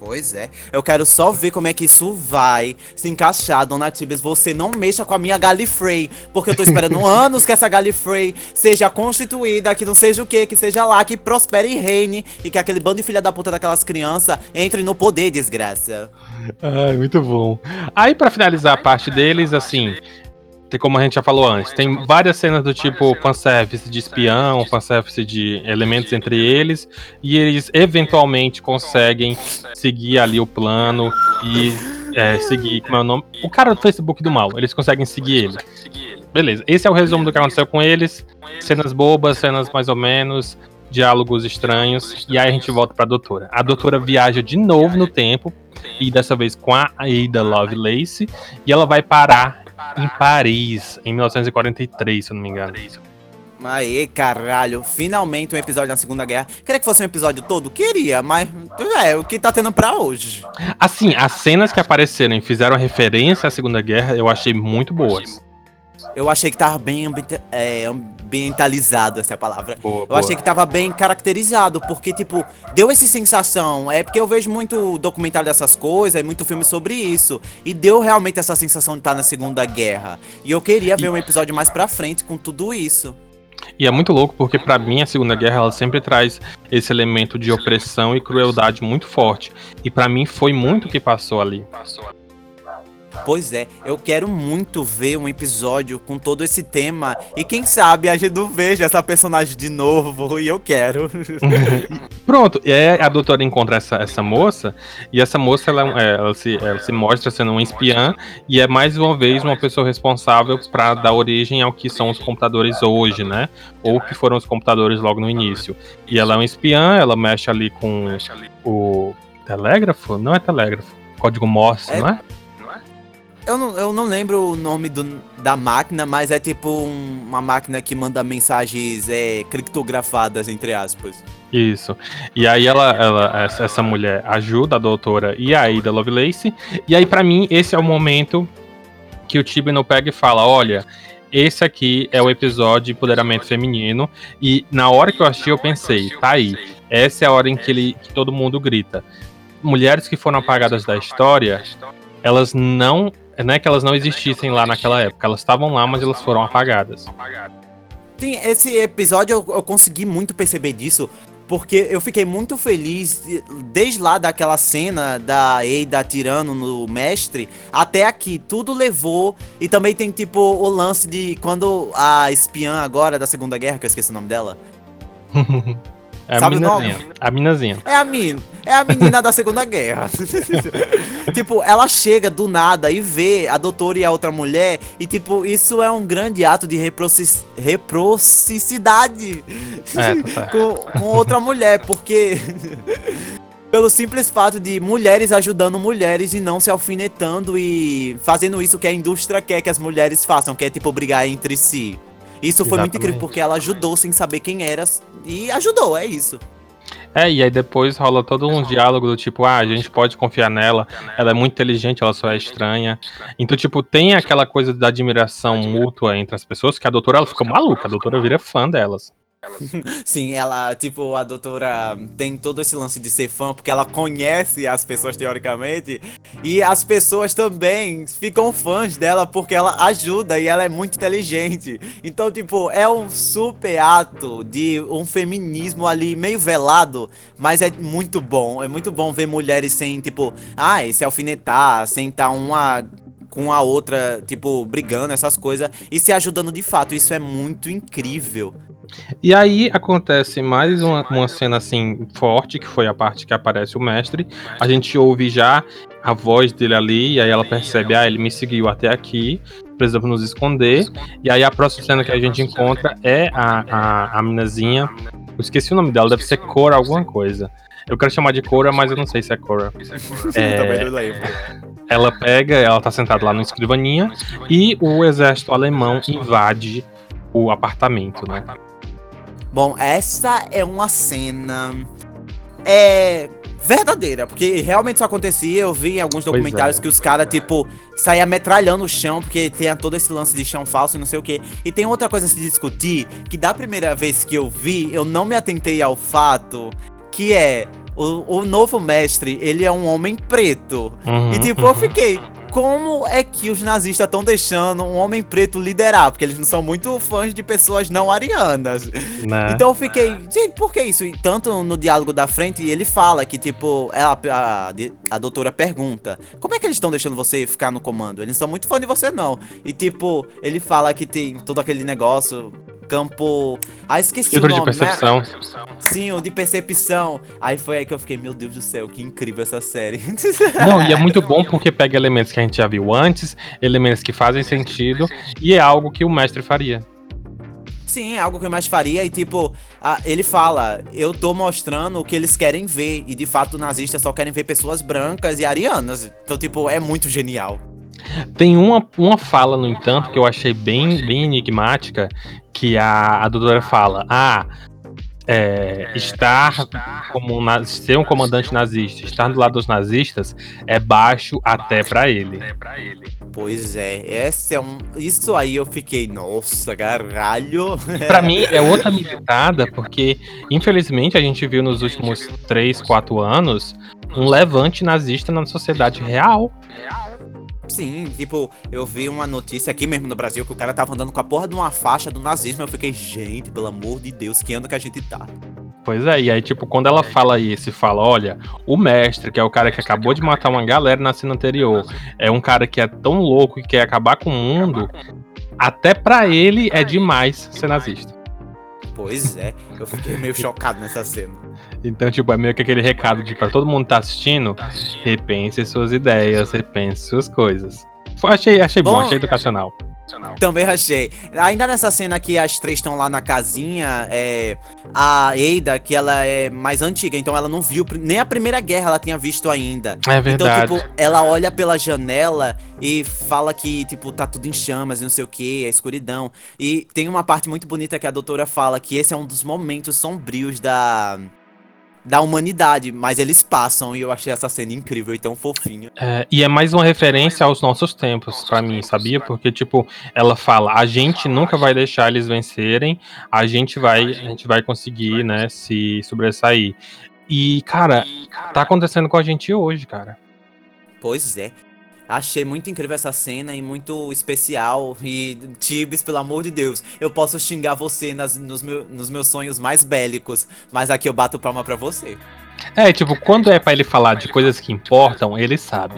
Pois é. Eu quero só ver como é que isso vai se encaixar, Dona Tibes. Você não mexa com a minha Gallifrey, porque eu tô esperando [laughs] anos que essa Gallifrey seja constituída, que não seja o quê, que seja lá, que prospere e reine, e que aquele bando de filha da puta daquelas crianças entre no poder, desgraça. Ai, muito bom. Aí, para finalizar a parte deles, assim, tem como a gente já falou antes, tem várias cenas do tipo fanservice de espião, fanservice de elementos entre eles, e eles eventualmente conseguem seguir ali o plano e é, seguir, como é o nome? O cara do Facebook do mal, eles conseguem seguir ele. Beleza, esse é o resumo do que aconteceu com eles. Cenas bobas, cenas mais ou menos, diálogos estranhos, e aí a gente volta pra doutora. A doutora viaja de novo no tempo, e dessa vez com a Ada Lovelace, e ela vai parar em Paris, em 1943, se eu não me engano. Aê, caralho, finalmente um episódio da Segunda Guerra. Queria que fosse um episódio todo? Queria, mas é o que tá tendo pra hoje. Assim, as cenas que apareceram e fizeram referência à Segunda Guerra, eu achei muito boas. Eu achei que tava bem é, ambientalizado, essa é palavra. Boa, eu boa. achei que tava bem caracterizado, porque, tipo, deu essa sensação. É porque eu vejo muito documentário dessas coisas, muito filme sobre isso. E deu realmente essa sensação de estar na Segunda Guerra. E eu queria ver um episódio mais pra frente com tudo isso. E é muito louco porque para mim a Segunda Guerra ela sempre traz esse elemento de opressão e crueldade muito forte. E para mim foi muito o que passou ali. Pois é, eu quero muito ver um episódio com todo esse tema. E quem sabe a gente não veja essa personagem de novo. E eu quero. [laughs] Pronto, e aí a doutora encontra essa, essa moça. E essa moça ela, é, ela, se, ela se mostra sendo uma espiã. E é mais uma vez uma pessoa responsável para dar origem ao que são os computadores hoje, né? Ou que foram os computadores logo no início. E ela é uma espiã, ela mexe ali com o telégrafo? Não é telégrafo. Código Morse, é... não é? Eu não, eu não lembro o nome do, da máquina, mas é tipo um, uma máquina que manda mensagens é, criptografadas, entre aspas. Isso. E aí ela, ela essa, mulher ajuda a doutora e a Ada Lovelace. E aí, para mim, esse é o momento que o Tibno pega e fala: olha, esse aqui é o episódio de empoderamento feminino. E na hora que eu achei, eu pensei, tá aí. Essa é a hora em que, ele, que todo mundo grita. Mulheres que foram apagadas da história, elas não não é que elas não existissem lá naquela época, elas estavam lá, mas elas foram apagadas. Sim, esse episódio eu, eu consegui muito perceber disso, porque eu fiquei muito feliz desde lá daquela cena da Eida tirando no mestre até aqui. Tudo levou. E também tem tipo o lance de quando a espiã agora da Segunda Guerra, que eu esqueci o nome dela. [laughs] É a Sabe minazinha. A minazinha. É a mina. É a menina da Segunda Guerra. [laughs] tipo, ela chega do nada e vê a doutora e a outra mulher. E, tipo, isso é um grande ato de reprocicidade é, tá com, com outra mulher. Porque [laughs] Pelo simples fato de mulheres ajudando mulheres e não se alfinetando e fazendo isso que a indústria quer que as mulheres façam, que é tipo brigar entre si. Isso foi muito incrível, Exatamente. porque ela ajudou sem saber quem era e ajudou, é isso. É, e aí depois rola todo um diálogo do tipo, ah, a gente pode confiar nela, ela é muito inteligente, ela só é estranha. Então, tipo, tem aquela coisa da admiração mútua entre as pessoas, que a doutora ela fica maluca, a doutora vira fã delas. [laughs] Sim, ela, tipo, a doutora tem todo esse lance de ser fã, porque ela conhece as pessoas teoricamente, e as pessoas também ficam fãs dela porque ela ajuda e ela é muito inteligente. Então, tipo, é um super ato de um feminismo ali meio velado, mas é muito bom. É muito bom ver mulheres sem, tipo, ai, se alfinetar, sem estar uma com a outra, tipo, brigando, essas coisas, e se ajudando de fato. Isso é muito incrível. E aí acontece mais uma, uma cena assim forte, que foi a parte que aparece o mestre. A gente ouve já a voz dele ali, e aí ela percebe, ah, ele me seguiu até aqui, precisamos nos esconder. E aí a próxima cena que a gente encontra é a, a, a minazinha. Eu esqueci o nome dela, deve ser Cora alguma coisa. Eu quero chamar de Cora, mas eu não sei se é Cora. [laughs] É, ela pega, ela tá sentada lá no escrivaninha, e o exército alemão invade o apartamento, né? Bom, essa é uma cena é verdadeira, porque realmente isso acontecia. Eu vi em alguns Pois documentários é. que os caras, tipo, saíam metralhando o chão, porque tem todo esse lance de chão falso e não sei o que. E tem outra coisa a se discutir, que da primeira vez que eu vi, eu não me atentei ao fato que é o, o novo mestre, ele é um homem preto. Uhum, E tipo, eu fiquei. Como é que os nazistas estão deixando um homem preto liderar? Porque eles não são muito fãs de pessoas não arianas. Né? Então eu fiquei, gente, por que isso? E tanto no diálogo da frente, ele fala que, tipo, ela, a, a doutora pergunta: Como é que eles estão deixando você ficar no comando? Eles não são muito fã de você, não. E, tipo, ele fala que tem todo aquele negócio, campo. Ah, esqueci Filtro o de nome, né? percepção. Sim, o de percepção. Aí foi aí que eu fiquei, meu Deus do céu, que incrível essa série. [laughs] Não, e é muito bom porque pega elementos que a gente já viu antes, elementos que fazem sentido, e é algo que o mestre faria. Sim, é algo que eu mais faria. E tipo, a- ele fala: Eu tô mostrando o que eles querem ver. E de fato, os nazistas só querem ver pessoas brancas e arianas. Então, tipo, é muito genial. Tem uma, uma fala, no entanto, que eu achei bem, bem enigmática, que a, a doutora fala, ah, é, estar como na- ser um comandante nazista, estar do lado dos nazistas é baixo até pra ele. Pois é, esse é um. Isso aí eu fiquei, nossa, caralho. Pra mim [laughs] é outra militada, porque infelizmente a gente viu nos últimos 3, 4 anos um levante nazista na sociedade real. Sim, tipo, eu vi uma notícia aqui mesmo no Brasil que o cara tava andando com a porra de uma faixa do nazismo. Eu fiquei, gente, pelo amor de Deus, que ano que a gente tá? Pois é, e aí, tipo, quando ela fala isso e fala, olha, o mestre, que é o cara que acabou de matar uma galera na cena anterior, é um cara que é tão louco e quer acabar com o mundo, até pra ele é demais ser nazista. Pois é, eu fiquei meio [laughs] chocado nessa cena. Então, tipo, é meio que aquele recado de pra todo mundo que tá assistindo, repense suas ideias, repense suas coisas. Achei, achei bom, Bom, achei educacional. Também achei. Ainda nessa cena que as três estão lá na casinha, é, a Eida, que ela é mais antiga, então ela não viu, nem a Primeira Guerra ela tinha visto ainda. É verdade. Então, tipo, ela olha pela janela e fala que, tipo, tá tudo em chamas e não sei o que, é escuridão. E tem uma parte muito bonita que a doutora fala que esse é um dos momentos sombrios da. Da humanidade, mas eles passam e eu achei essa cena incrível e tão fofinha. É, e é mais uma referência aos nossos tempos, pra mim, sabia? Porque, tipo, ela fala, a gente nunca vai deixar eles vencerem, a gente vai, a gente vai conseguir, né, se sobressair. E, cara, tá acontecendo com a gente hoje, cara. Pois é. Achei muito incrível essa cena e muito especial. E, Tibes, pelo amor de Deus, eu posso xingar você nas- nos, meu- nos meus sonhos mais bélicos, mas aqui eu bato palma pra você. É, tipo, quando é pra ele falar de coisas que importam, ele sabe.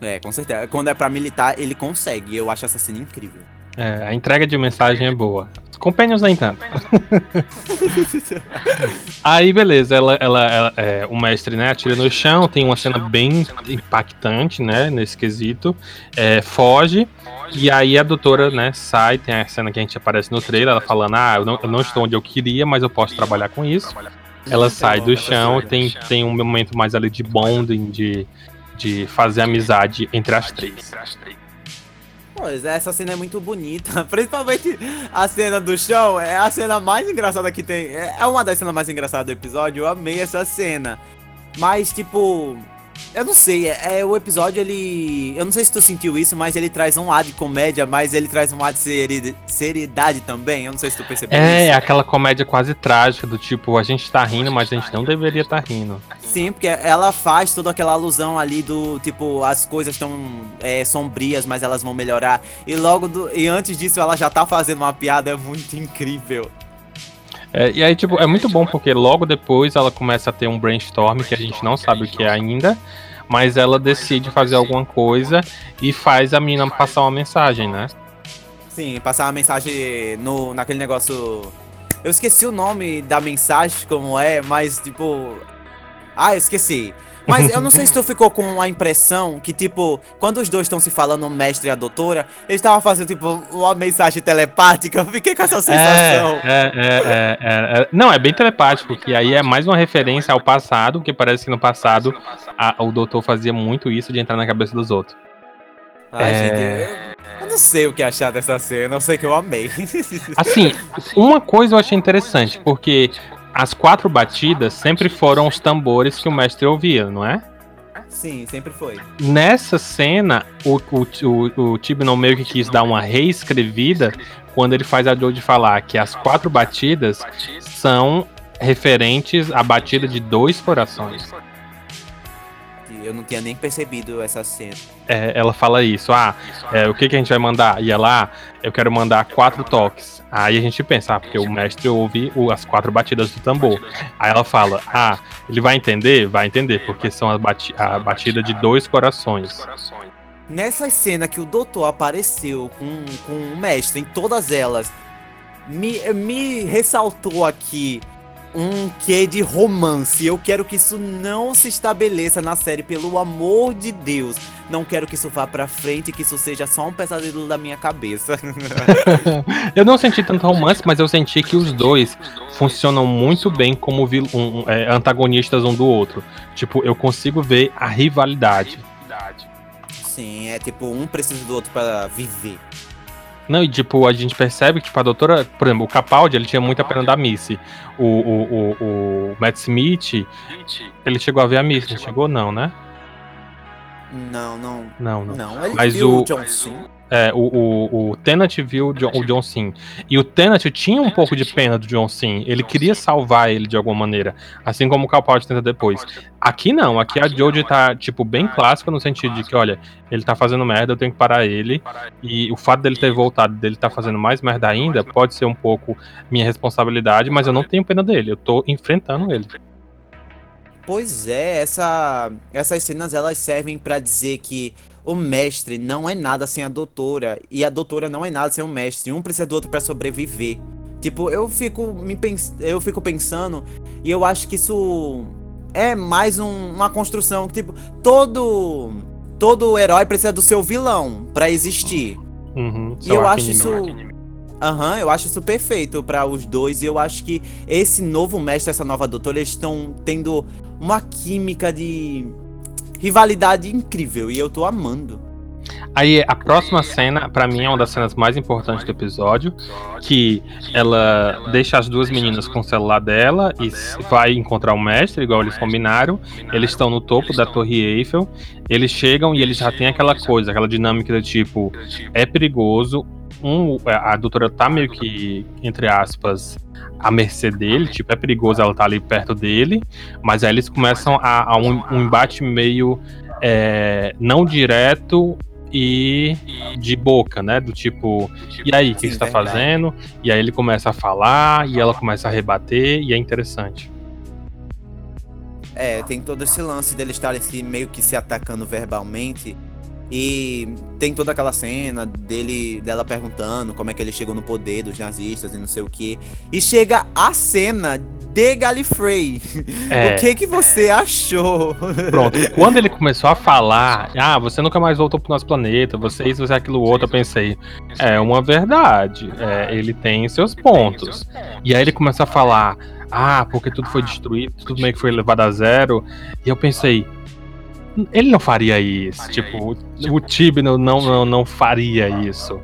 É, com certeza. Quando é pra militar, ele consegue. Eu acho essa cena incrível. É, a entrega de mensagem é boa. Companions nem tanto. [laughs] Aí, beleza, ela, ela, ela- é, o mestre, né, atira no chão, tem uma cena bem impactante, né, nesse quesito, é, foge, e aí a doutora, né, sai, tem a cena que a gente aparece no trailer, ela falando, ah, eu não, eu não estou onde eu queria, mas eu posso trabalhar com isso. ela sai do chão, tem, tem um momento mais ali de bonding, de, de fazer amizade entre as três. Pois é, essa cena é muito bonita. [laughs] Principalmente a cena do chão é a cena mais engraçada que tem. É é uma das cenas mais engraçadas do episódio. Eu amei essa cena. Mas, tipo. Eu não sei, é, é o episódio ele. Eu não sei se tu sentiu isso, mas ele traz um ar de comédia, mas ele traz um ar de seri- seriedade também. Eu não sei se tu percebeu É, isso. aquela comédia quase trágica, do tipo, a gente tá rindo, mas a gente não deveria estar rindo. Sim, porque ela faz toda aquela alusão ali do tipo, as coisas estão é, sombrias, mas elas vão melhorar. E logo do, e antes disso ela já tá fazendo uma piada muito incrível. É, e aí, tipo, é muito bom porque logo depois ela começa a ter um brainstorm que a gente não sabe o que é ainda, mas ela decide fazer alguma coisa e faz a menina passar uma mensagem, né? Sim, passar uma mensagem no, naquele negócio. Eu esqueci o nome da mensagem, como é, mas tipo. Ah, eu esqueci. Mas eu não sei se tu ficou com a impressão que, tipo, quando os dois estão se falando, o mestre e a doutora, eles estavam fazendo, tipo, uma mensagem telepática. Eu fiquei com essa sensação. É, é, é, é, é. Não, é bem telepático, que aí é mais uma referência ao passado, porque parece que no passado a- o doutor fazia muito isso de entrar na cabeça dos outros. Ai, É. gente, eu, eu não sei o que achar dessa cena, eu sei que eu amei. Assim, uma coisa eu achei interessante, porque as quatro batidas sempre foram os tambores que o mestre ouvia, não é? Sim, sempre foi. Nessa cena, o, o, o, o Tibnon meio que quis dar uma reescrevida quando ele faz a Jodie falar que as quatro batidas são referentes à batida de dois corações. Eu não tinha nem percebido essa cena. É, ela fala isso, ah, é, o que, que a gente vai mandar? E ela, ah, eu quero mandar quatro toques. Aí a gente pensa, ah, porque o mestre ouve as quatro batidas do tambor. Aí ela fala, ah, ele vai entender? Vai entender, porque são a, bati a batida de dois corações. Nessa cena que o doutor apareceu com, com o mestre em todas elas, me, me ressaltou aqui um quê de romance. Eu quero que isso não se estabeleça na série, pelo amor de Deus. Não quero que isso vá pra frente, que isso seja só um pesadelo da minha cabeça. [laughs] Eu não senti tanto romance, mas eu senti que os dois funcionam muito bem como um- é, antagonistas um do outro. Tipo, eu consigo ver a rivalidade. Sim, é tipo, um precisa do outro pra viver. Não, e tipo, a gente percebe que, tipo, a doutora, por exemplo, o Capaldi, ele tinha muita pena da Missy. O, o, o, o Matt Smith, ele chegou a ver a Missy, não chegou? Não, né? Não, não. Não, não. Não, ele Mas viu o- o John Sim. É, o, o, o viu o John, o John Sim. E o Tennant tinha um pouco de pena do John Sim. Ele queria salvar ele de alguma maneira. Assim como o Capaldi tenta depois. Aqui não, aqui a Jodie tá, tipo, bem clássica no sentido de que, olha, ele tá fazendo merda, eu tenho que parar ele. E o fato dele ter voltado, dele tá fazendo mais merda ainda, pode ser um pouco minha responsabilidade, mas eu não tenho pena dele. Eu tô enfrentando ele. Pois é, essa, essas cenas elas servem pra dizer que o mestre não é nada sem a doutora e a doutora não é nada sem o mestre. Um precisa do outro pra sobreviver. Tipo, eu fico me pens eu fico pensando e eu acho que isso é mais um- uma construção tipo todo todo herói precisa do seu vilão pra existir. Uhum, E eu acho isso. Aham, eu acho isso perfeito pra os dois. E eu acho que esse novo mestre, essa nova doutora, eles estão tendo uma química de rivalidade incrível. E eu tô amando. Aí a próxima cena, pra mim, é uma das cenas mais importantes do episódio, que ela deixa as duas meninas com o celular dela e vai encontrar o mestre, igual eles combinaram. Eles estão no topo da Torre Eiffel. Eles chegam e eles já têm aquela coisa, aquela dinâmica do tipo, é perigoso. Um, a doutora tá meio que, entre aspas, à mercê dele, tipo, é perigoso ela tá ali perto dele, mas aí eles começam a, a um, um embate meio é, não direto e de boca, né? Do tipo, e aí, o que você tá fazendo? E aí ele começa a falar e ela começa a rebater, e é interessante. É, tem todo esse lance deles estarem meio que se atacando verbalmente. E tem toda aquela cena dele dela perguntando como é que ele chegou no poder dos nazistas e não sei o que. E chega a cena de Gallifrey. [laughs] É. O que que você achou? Pronto, quando ele começou a falar, ah, você nunca mais voltou pro nosso planeta, você isso, você aquilo outro, eu pensei, é uma verdade, é, ele tem seus pontos. E aí ele começa a falar, ah, porque tudo foi destruído, tudo meio que foi levado a zero. E eu pensei, ele não faria isso. Tipo, o Tibno não, não, não faria isso.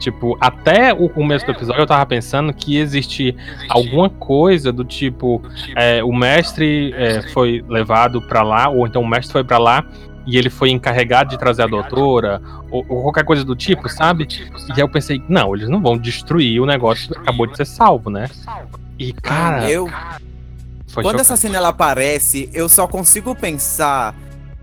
Tipo, até o começo do episódio eu tava pensando que existe alguma coisa do tipo: é, o mestre é, foi levado para lá, ou então o mestre foi para lá e ele foi encarregado de trazer a doutora, ou, ou, qualquer coisa do tipo, sabe? E aí eu pensei: não, eles não vão destruir o negócio que acabou de ser salvo, né? E cara. Eu. Quando chocante. essa cena ela aparece, eu só consigo pensar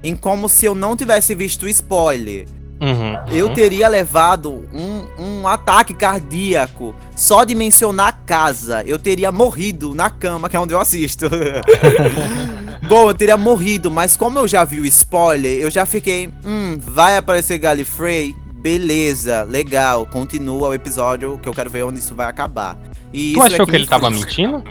em como se eu não tivesse visto o spoiler. Uhum, eu teria levado um, um ataque cardíaco só de mencionar a casa. Eu teria morrido na cama, que é onde eu assisto. [laughs] Bom, eu teria morrido, mas como eu já vi o spoiler, eu já fiquei, hum, vai aparecer Gallifrey? Beleza, legal, continua o episódio que eu quero ver onde isso vai acabar. E tu achou que, que ele tava mentindo?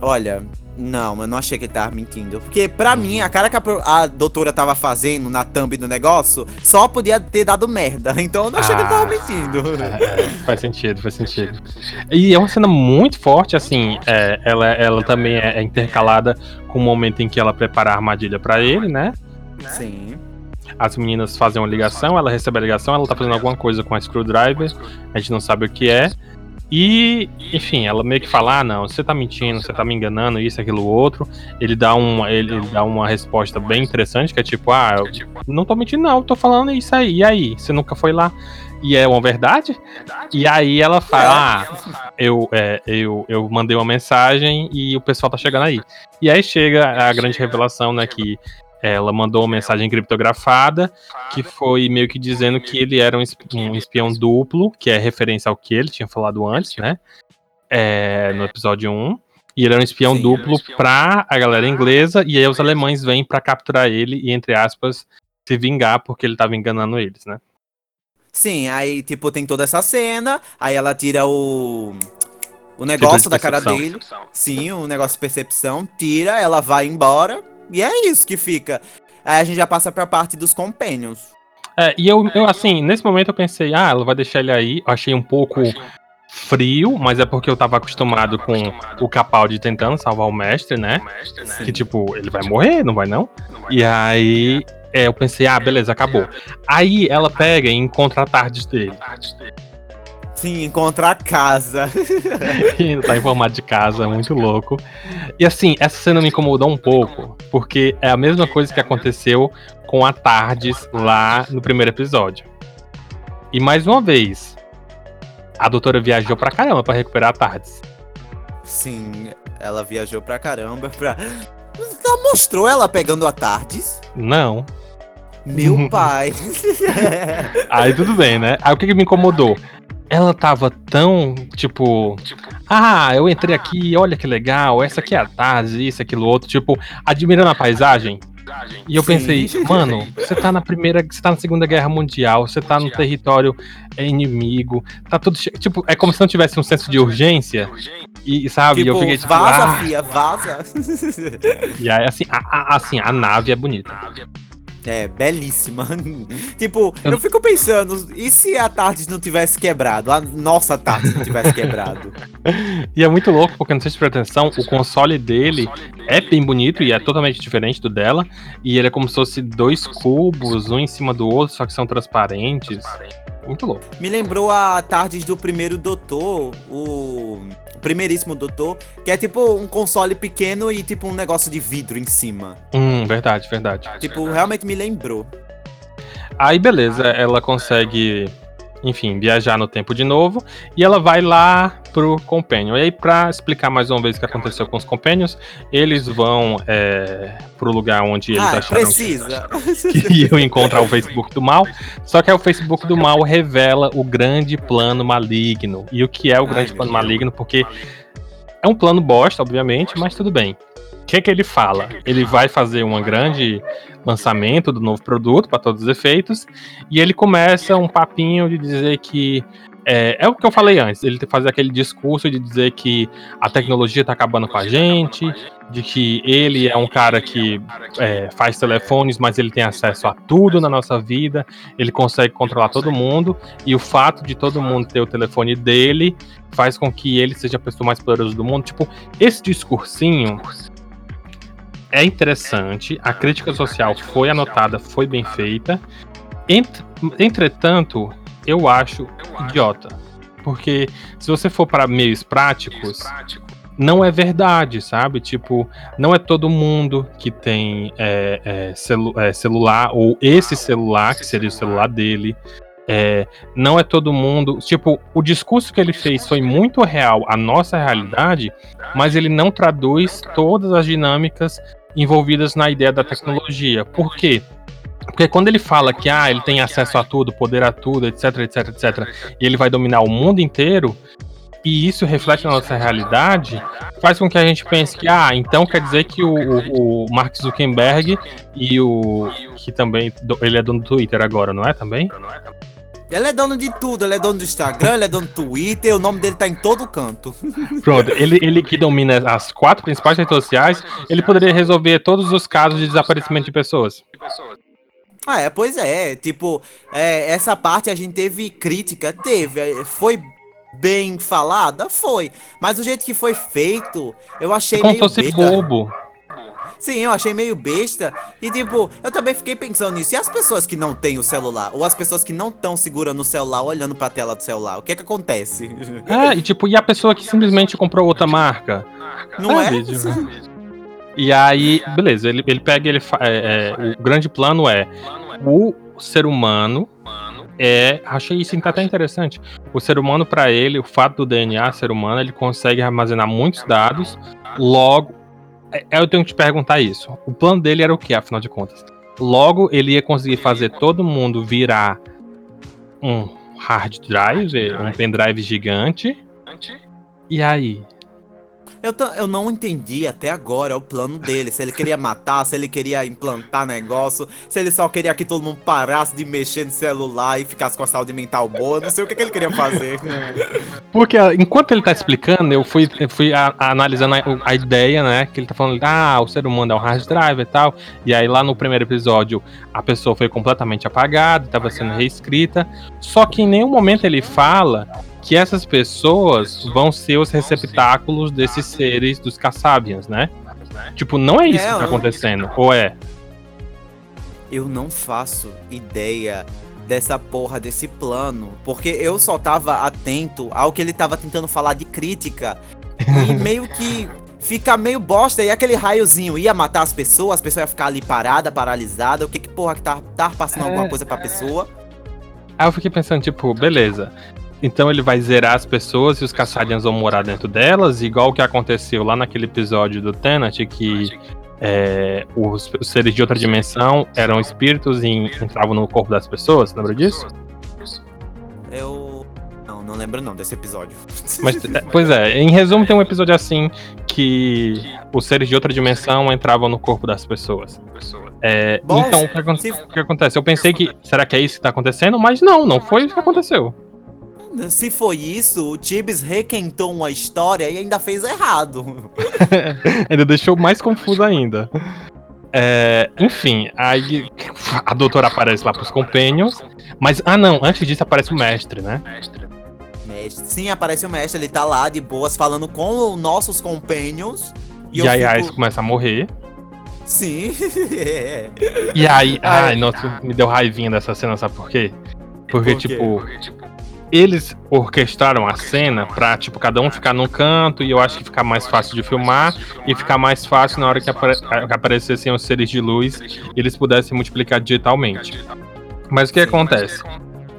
Olha, não, eu não achei que ele tava mentindo. Porque, pra uhum. mim, a cara que a, a, doutora tava fazendo na thumb do negócio só podia ter dado merda. [laughs] Então eu não achei ah, que ele tava ah, mentindo. É, [laughs] faz sentido, faz sentido. E é uma cena muito forte, assim. É, ela, ela também é, é intercalada com o momento em que ela prepara a armadilha para ele, né? Sim. As meninas fazem uma ligação, ela recebe a ligação, ela tá fazendo alguma coisa com a screwdriver, a gente não sabe o que é. E, enfim, ela meio que fala: ah, não, você tá mentindo, você tá me enganando, isso, aquilo, outro. Ele dá, um, ele dá uma resposta bem interessante, que é tipo: ah, eu não tô mentindo, não, tô falando isso aí. E aí? Você nunca foi lá? E é uma verdade? E aí ela fala: ah, eu, é, eu, eu mandei uma mensagem e o pessoal tá chegando aí. E aí chega a grande revelação, né, que ela mandou uma mensagem criptografada que foi meio que dizendo que ele era um espião duplo, que é referência ao que ele tinha falado antes, né? É, no episódio 1. E ele era um espião Sim, duplo um espião pra a galera inglesa, e aí os alemães vêm para capturar ele e, entre aspas, se vingar porque ele tava enganando eles, né? Sim, aí, tipo, tem toda essa cena, aí ela tira o. O negócio tipo de da cara dele. Sim, o negócio de percepção. Tira, ela vai embora. E é isso que fica. Aí a gente já passa pra parte dos companions. É, e eu, eu, assim, nesse momento eu pensei, ah, ela vai deixar ele aí. Eu achei um pouco frio, mas é porque eu tava acostumado com o Capaldi tentando salvar o mestre, né? Que tipo, ele vai morrer, não vai não? E aí é, eu pensei, ah, beleza, acabou. Aí ela pega e encontra a tarde dele. Sim, encontrar casa. [laughs] tá em formato de casa, muito louco. E assim, essa cena me incomodou um pouco, porque é a mesma coisa que aconteceu com a Tardes lá no primeiro episódio. E mais uma vez, a doutora viajou pra caramba pra recuperar a Tardes. Sim, ela viajou pra caramba pra. Ela mostrou ela pegando a Tardes? Não. Meu [laughs] pai. [laughs] Aí tudo bem, né? Aí o que, que me incomodou? Ela tava tão, tipo, ah, eu entrei aqui, olha que legal, essa aqui é a Tase, isso, aquilo outro, tipo, admirando a paisagem. E eu Sim. pensei, [laughs] mano, você tá na primeira, você tá na Segunda Guerra Mundial, você tá no território inimigo, tá tudo, tipo, é como se não tivesse um senso de urgência. E, sabe, tipo, eu fiquei tipo, vaza, ah. fia, vaza. E aí, assim, a, a, assim, a nave é bonita. É, belíssima. [laughs] tipo, eu... fico pensando, e se a Tardes não tivesse quebrado? A nossa Tardes não tivesse quebrado? [laughs] e é muito louco, porque não sei se prestou atenção, o console dele é bem bonito e é totalmente diferente do dela. E ele é como se fosse dois cubos, um em cima do outro, só que são transparentes. Muito louco. Me lembrou a Tardes do primeiro Doutor, o primeiríssimo Doutor, que é tipo um console pequeno e tipo um negócio de vidro em cima. Hum, verdade, verdade. Tipo, realmente me lembrou. Aí beleza, ela consegue enfim, viajar no tempo de novo. E ela vai lá pro Companion. E aí, pra explicar mais uma vez o que aconteceu com os Companions, eles vão é, pro lugar onde eles ah, acharam precisa. [laughs] que, que iam encontrar o Facebook do mal. Só que aí o Facebook do mal revela o grande plano maligno. E o que é o grande Ai, plano maligno, porque é um plano bosta, obviamente, mas tudo bem. O que, é que ele fala? Ele vai fazer um grande lançamento do novo produto para todos os efeitos e ele começa um papinho de dizer que É, é o que eu falei antes, ele fazer aquele discurso de dizer que a tecnologia tá acabando com a gente, de que ele é um cara que é, faz telefones, mas ele tem acesso a tudo na nossa vida, ele consegue controlar todo mundo, e o fato de todo mundo ter o telefone dele faz com que ele seja a pessoa mais poderosa do mundo. Tipo, esse discursinho é interessante, a crítica social foi anotada, foi bem feita. Entretanto, eu acho idiota. Porque se você for para meios práticos, não é verdade, sabe? Tipo, não é todo mundo que tem é, é, celu é, celular, ou esse celular, que seria o celular dele. É, não é todo mundo. Tipo, o discurso que ele fez foi muito real à nossa realidade, mas ele não traduz todas as dinâmicas envolvidas na ideia da tecnologia. Por quê? Porque quando ele fala que ah, ele tem acesso a tudo, poder a tudo, etc, etc, etc, e ele vai dominar o mundo inteiro, e isso reflete na nossa realidade, faz com que a gente pense que, ah, então quer dizer que o, o, o Mark Zuckerberg e o. que também. Ele é dono do Twitter agora, não é também? Ele é dono de tudo, ele é dono do Instagram, ele é dono do Twitter, o nome dele tá em todo canto. Pronto, ele, ele que domina as quatro principais redes sociais, ele poderia resolver todos os casos de desaparecimento de pessoas. Ah, é, pois é. Tipo, é, essa parte a gente teve crítica, teve. É, foi bem falada? Foi. Mas o jeito que foi feito, eu achei Como meio besta. bobo. Sim, eu achei meio besta. E tipo, eu também fiquei pensando nisso. E as pessoas que não têm o celular? Ou as pessoas que não estão segurando o celular, olhando pra tela do celular? O que é que acontece? [laughs] É, e tipo, e a pessoa que simplesmente comprou outra marca? Não é? é? E aí, beleza, ele, ele pega ele é, é, o grande plano é o ser humano é, achei isso até interessante. O ser humano para ele, o fato do DNA ser humano, ele consegue armazenar muitos dados. Logo, eu tenho que te perguntar isso. O plano dele era o que, afinal de contas? Logo, ele ia conseguir fazer todo mundo virar um hard drive, um pendrive gigante. E aí? Eu, eu não entendi até agora o plano dele. Se ele queria matar, se ele queria implantar negócio, se ele só queria que todo mundo parasse de mexer no celular e ficasse com a saúde mental boa. Não sei o que, que ele queria fazer. [laughs] Porque enquanto ele tá explicando, eu fui, eu fui a, a, analisando a, a, ideia, né? Que ele tá falando, ah, o ser humano é um hard drive e tal. E aí lá no primeiro episódio, a pessoa foi completamente apagada, estava sendo reescrita. Só que em nenhum momento ele fala que essas pessoas vão ser os receptáculos desses seres dos Kassabians, né? Tipo, não é isso é, que tá acontecendo, ou é? Eu não faço ideia dessa porra desse plano, porque eu só tava atento ao que ele tava tentando falar de crítica e [laughs] meio que fica meio bosta e aquele raiozinho ia matar as pessoas, as pessoas iam ficar ali parada, paralisada, o que que porra que tá, tá passando é, alguma coisa pra pessoa? Aí eu fiquei pensando, tipo, beleza. Então ele vai zerar as pessoas e os Caçadians vão morar dentro delas, igual o que aconteceu lá naquele episódio do Tenet, que é, os, os, seres de outra dimensão eram espíritos e entravam no corpo das pessoas, lembra disso? Eu. Não, não lembro não desse episódio. Mas, [laughs] é, pois é, em resumo, tem um episódio assim que os seres de outra dimensão entravam no corpo das pessoas. É, Bom, então, o que, o que acontece? Eu pensei que. Será que é isso que tá acontecendo? Mas não, não foi isso que aconteceu se foi isso, o Tibbs requentou uma história e ainda fez errado. [laughs] ainda deixou mais confuso ainda. É, enfim, aí a doutora aparece lá pros Companions. Mas, ah não, antes disso aparece o mestre, né? Mestre. Sim, aparece o mestre, ele tá lá de boas falando com os nossos Companions. E, e aí fico... começa a morrer. Sim. E aí, ai, nossa, me deu raivinha dessa cena, sabe por quê? Porque, por quê? Porque, tipo eles orquestraram a cena pra, tipo, cada um ficar num canto e eu acho que ficar mais fácil de filmar e ficar mais fácil na hora que, apare que aparecessem os seres de luz eles pudessem multiplicar digitalmente. Mas o que acontece?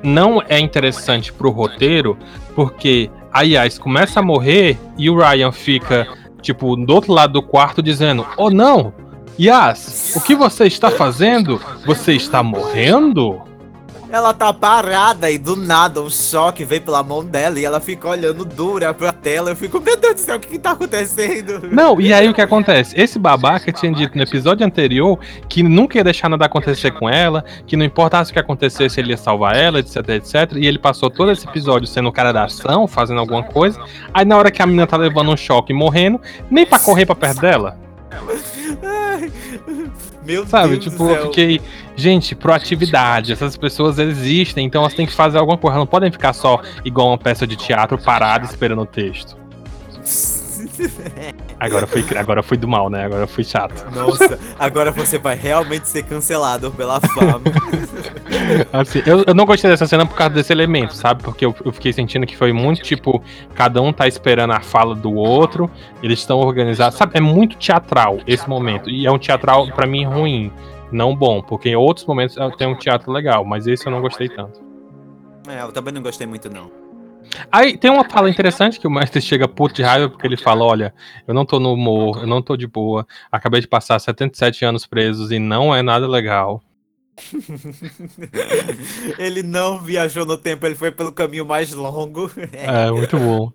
Não é interessante pro roteiro porque a Yas começa a morrer e o Ryan fica, tipo, do outro lado do quarto dizendo: Oh não! Yas, o que você está fazendo? Você está morrendo? Ela tá parada e do nada um choque vem pela mão dela e ela fica olhando dura pra tela. Eu fico, meu Deus do céu, o que, que tá acontecendo? Não, e aí o que acontece? Esse babaca tinha dito no episódio anterior que nunca ia deixar nada acontecer com ela, que não importasse o que acontecesse, ele ia salvar ela, etc, etc. E ele passou todo esse episódio sendo o cara da ação, fazendo alguma coisa. Aí na hora que a menina tá levando um choque e morrendo, nem pra correr pra perto dela. Meu Sabe, Deus tipo, do eu fiquei. Gente, proatividade. Essas pessoas existem, então elas têm que fazer alguma coisa. Não podem ficar só igual uma peça de teatro parada esperando o texto. [laughs] Agora foi, agora foi do mal, né? Agora foi chato. Nossa, agora você vai realmente ser cancelado pela fama. [laughs] Assim, eu, eu não gostei dessa cena por causa desse elemento, sabe? Porque eu, eu fiquei sentindo que foi muito tipo, cada um tá esperando a fala do outro, eles estão organizados. Sabe, é muito teatral esse momento. E é um teatral, pra mim, ruim. Não bom, porque em outros momentos eh, tem um teatro legal, mas esse eu não gostei tanto. É, eu também não gostei muito, não. Aí tem uma fala interessante que o mestre chega puto de raiva porque ele fala: Olha, eu não tô no humor, eu não tô de boa, acabei de passar 77 anos presos e não é nada legal. [laughs] ele não viajou no tempo, ele foi pelo caminho mais longo. [laughs] É, muito bom.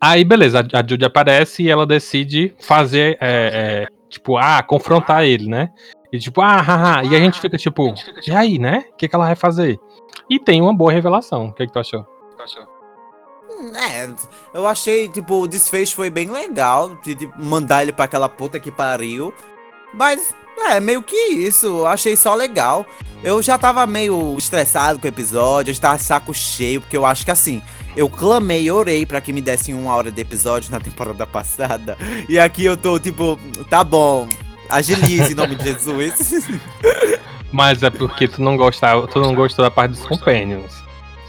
Aí, beleza, a, Judy aparece e ela decide fazer, é, é, tipo, ah, confrontar ele, né? E tipo, ah, haha. E a gente fica tipo, e aí, né? O que, que ela vai fazer? E tem uma boa revelação. O que, que tu achou? É, eu achei, tipo, o desfecho foi bem legal, de, de mandar ele pra aquela puta que pariu. Mas, é, meio que isso, eu achei só legal. Eu já tava meio estressado com o episódio, eu já tava saco cheio, porque eu acho que assim, eu clamei e orei pra que me dessem uma hora de episódio na [laughs] temporada passada. E aqui eu tô, tipo, tá bom, agilize em nome de Jesus. [laughs] Mas é porque tu não gostava, tu não gostou da parte dos companions.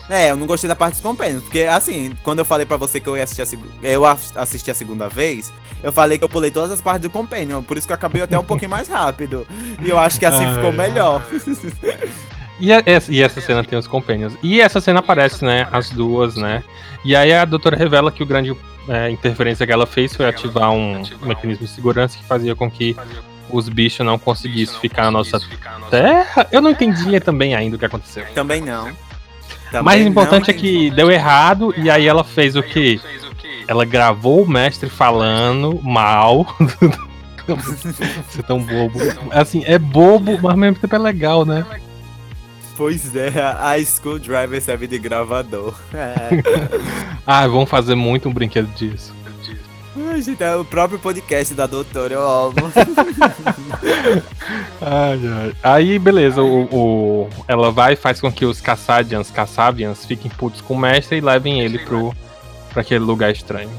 É, eu não gostei da parte dos companions, porque assim, quando eu falei pra você que eu ia assistir a, seg- eu ass- assisti a segunda vez, eu falei que eu pulei todas as partes do companion, por isso que eu acabei até um pouquinho mais rápido. E eu acho que assim Ai, ficou ai. melhor. [laughs] E, essa- e essa cena tem os companions. E essa cena aparece, né? As duas, né? E aí a doutora revela que o grande é, interferência que ela fez foi ativar um mecanismo de segurança que fazia com que os bichos não conseguissem ficar na nossa terra. Eu não entendi também ainda o que aconteceu. Também não. O Também mais importante é que deu errado e aí ela fez o quê? Ela gravou o mestre falando mal. [laughs] Você é tão bobo. Assim, é bobo, mas ao mesmo tempo é legal, né? Pois é, a Screwdriver serve de gravador. [laughs] Ah, vamos fazer muito um brinquedo disso. Ai, gente, é o próprio podcast da doutora, [laughs] ai. Aí, beleza, o, o- ela vai e faz com que os Cassadians, Cassavians fiquem putos com o mestre e levem ele pro, pra aquele lugar estranho.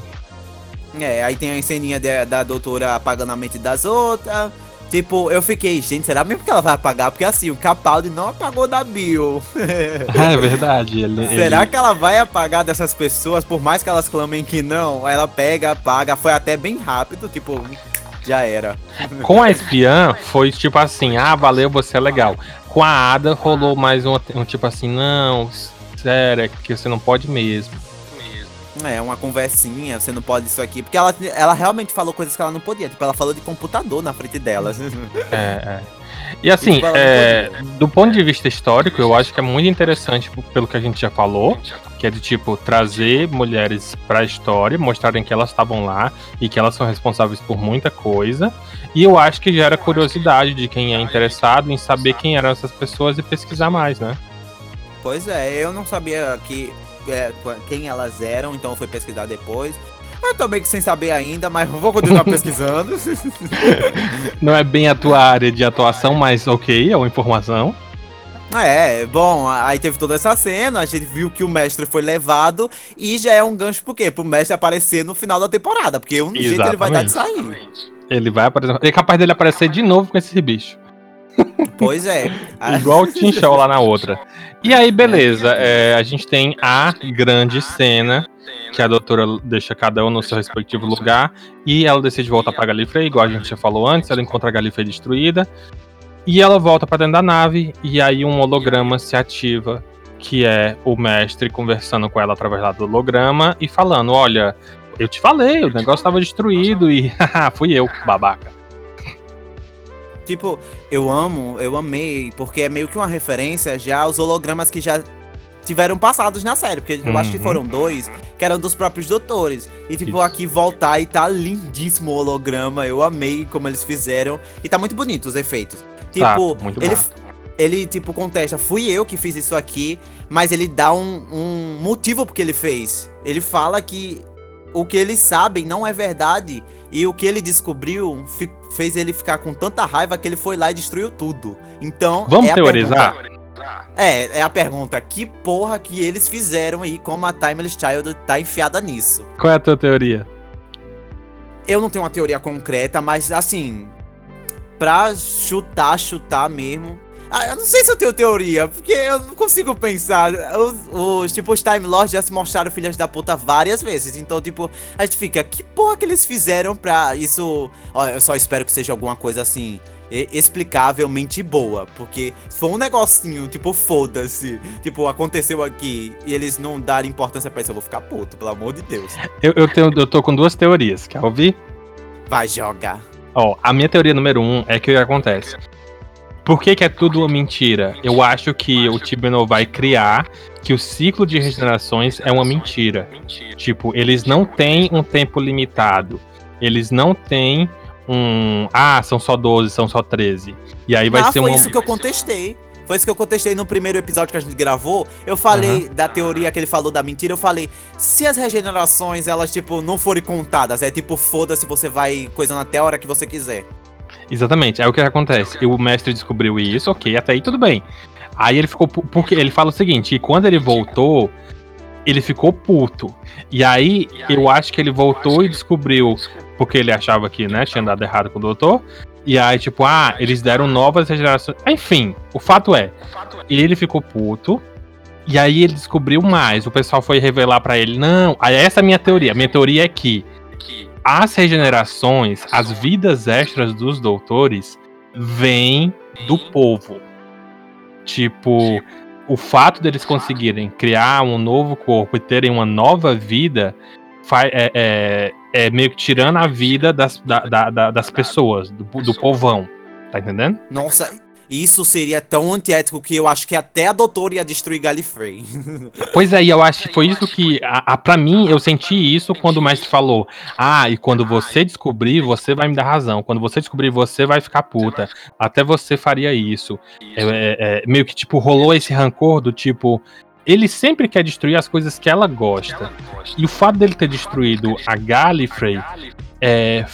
É, aí tem a ceninha de- da doutora apagando a mente das outras. Tipo, eu fiquei, gente, será mesmo que ela vai apagar? Porque assim, o Capaldi não apagou da Bill. [laughs] Ah, é verdade. Ele, Será ele- que ela vai apagar dessas pessoas, por mais que elas clamem que não? Ela pega, apaga, foi até bem rápido, tipo, já era. [laughs] Com a espiã, foi tipo assim: ah, valeu, você é legal. Com a Ada, rolou mais um, um tipo assim: não, sério, é que você não pode mesmo. É, uma conversinha, você não pode isso aqui. Porque ela, ela realmente falou coisas que ela não podia. Tipo, ela falou de computador na frente dela. [laughs] É, é. E assim, não é, do ponto de vista histórico, eu acho que é muito interessante pelo que a gente já falou, que é de tipo trazer mulheres pra história, mostrarem que elas estavam lá e que elas são responsáveis por muita coisa. E eu acho que gera curiosidade de quem é interessado em saber quem eram essas pessoas e pesquisar mais, né? Pois é, eu não sabia que é, qu- quem elas eram, então fui pesquisar depois. Eu tô meio que sem saber ainda, mas vou continuar [laughs] pesquisando. [laughs] Não é bem a tua área de atuação, mas ok, é uma informação. É, bom, aí teve toda essa cena, a gente viu que o mestre foi levado e já é um gancho pro quê? Pro mestre aparecer no final da temporada, porque um jeito ele vai dar de sair. Ele vai aparecer. É capaz dele aparecer de novo com esse bicho. Pois é. [laughs] Igual o [laughs] Tinchão lá na outra. E aí, beleza. é, a gente tem a grande cena que a doutora deixa cada um no seu respectivo lugar e ela decide voltar pra Galifrey, igual a gente já falou antes. Ela encontra a Galifrey destruída e ela volta pra dentro da nave e aí um holograma se ativa, que é o mestre conversando com ela através lá do holograma e falando: Olha, eu te falei, o negócio tava destruído e [laughs] fui eu, babaca. Tipo, eu amo, eu amei, porque é meio que uma referência já aos hologramas que já tiveram passados na série, porque eu acho que Uhum. foram dois, que eram dos próprios doutores. E tipo, Isso. aqui voltar e tá lindíssimo o holograma, eu amei como eles fizeram. E tá muito bonito os efeitos. Tá, Tipo, muito ele, ele, tipo, contesta, fui eu que fiz isso aqui, mas ele dá um, um motivo porque ele fez. Ele fala que o que eles sabem não é verdade. E o que ele descobriu fez ele ficar com tanta raiva que ele foi lá e destruiu tudo. Então. Vamos é teorizar? pergunta- é, é a pergunta. Que porra que eles fizeram aí, como a Timeless Child tá enfiada nisso? Qual é a tua teoria? Eu não tenho uma teoria concreta, mas assim, pra chutar, chutar mesmo. Ah, eu não sei se eu tenho teoria, porque eu não consigo pensar. Os, os tipo, os Time Lords já se mostraram filhas da puta várias vezes. Então, tipo, a gente fica, que porra que eles fizeram pra isso. Ó, eu só espero que seja alguma coisa assim. Explicavelmente boa, porque se for um negocinho, tipo, foda-se, tipo, aconteceu aqui e eles não darem importância pra isso, eu vou ficar puto, pelo amor de Deus. Eu, eu, tenho, eu tô com duas teorias. Quer ouvir? Vai jogar. Ó, a minha teoria número um é que o que acontece. Por que, que é tudo uma mentira? Eu acho que o Tibino vai criar que o ciclo de regenerações é uma mentira. Tipo, eles não têm um tempo limitado. Eles não têm um. Ah, são só 12, são só 13. E aí vai ah, ser foi uma. isso que eu contestei. Foi isso que eu contestei no primeiro episódio que a gente gravou. Eu falei da teoria que ele falou da mentira. Eu falei, se as regenerações, elas, tipo, não forem contadas, é tipo, foda-se, você vai coisando até a hora que você quiser. Exatamente, aí o que acontece? O mestre descobriu isso, ok, até aí tudo bem. Aí ele ficou. Porque ele fala o seguinte: que quando ele voltou, ele ficou puto. E aí eu acho que ele voltou e descobriu, porque ele achava que né, tinha dado errado com o doutor. E aí, tipo, ah, eles deram novas regenerações. Enfim, o fato é, ele ficou puto. E aí ele descobriu mais. O pessoal foi revelar pra ele. Não, essa é a minha teoria. Minha teoria é que as regenerações, as vidas extras dos doutores, vêm do povo. Tipo, o fato deles conseguirem criar um novo corpo e terem uma nova vida é, é- é meio que tirando a vida das, da- da- da- das pessoas, do, do povão. Tá entendendo? Nossa, isso seria tão antiético que eu acho que até a doutora ia destruir Gallifrey. [laughs] Pois é, e eu acho que foi isso que, a, a, pra mim, eu senti isso quando o mestre falou: Ah, e quando você descobrir, você vai me dar razão. Quando você descobrir, você vai ficar puta. Até você faria isso. É, é, é, meio que, tipo, rolou esse rancor do tipo. Ele sempre quer destruir as coisas que ela gosta. E o fato dele ter destruído a Gallifrey, é,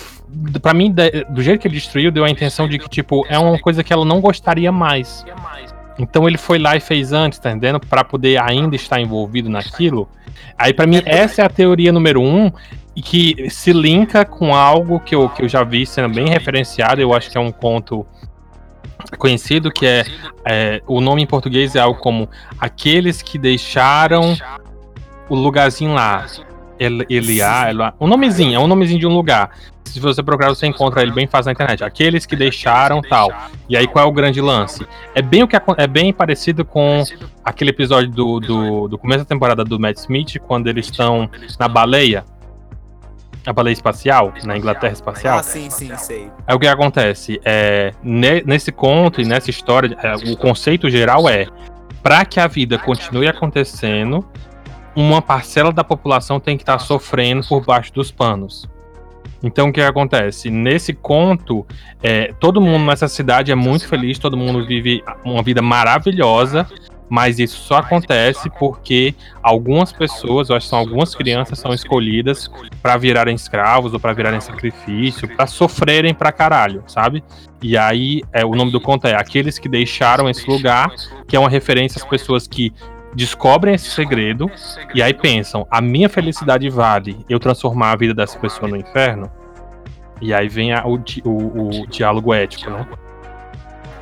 pra mim, do jeito que ele destruiu, deu a intenção de que, tipo, é uma coisa que ela não gostaria mais. Então ele foi lá e fez antes, tá entendendo? Pra poder ainda estar envolvido naquilo. Aí pra mim essa é a teoria número um e que se linka com algo que eu, que eu já vi sendo bem referenciado. Eu acho que é um conto conhecido que é, é, o nome em português é algo como aqueles que deixaram o lugarzinho lá. El, Eliá, Eloá, um nomezinho, é um nomezinho de um lugar. Se você procurar, você encontra ele bem fácil na internet. Aqueles que deixaram tal. E aí, qual é o grande lance? É bem o que é bem parecido com aquele episódio do, do, do começo da temporada do Matt Smith, quando eles estão na baleia. A baleia espacial, na Inglaterra espacial. ah, sim, sim, sei. É o que acontece. É, ne- nesse conto e nessa história, é, o conceito geral é: para que a vida continue acontecendo, uma parcela da população tem que estar sofrendo por baixo dos panos. Então o que acontece? Nesse conto, é, todo mundo nessa cidade é muito feliz, todo mundo vive uma vida maravilhosa, mas isso só acontece porque algumas pessoas, eu acho que são algumas crianças, são escolhidas para virarem escravos ou para virarem sacrifício, para sofrerem pra caralho, sabe? E aí, é, o nome do conto é Aqueles que Deixaram Esse Lugar, que é uma referência às pessoas que descobrem esse segredo e aí pensam: a minha felicidade vale eu transformar a vida dessa pessoa no inferno? E aí vem a- o, o- o diálogo ético, né?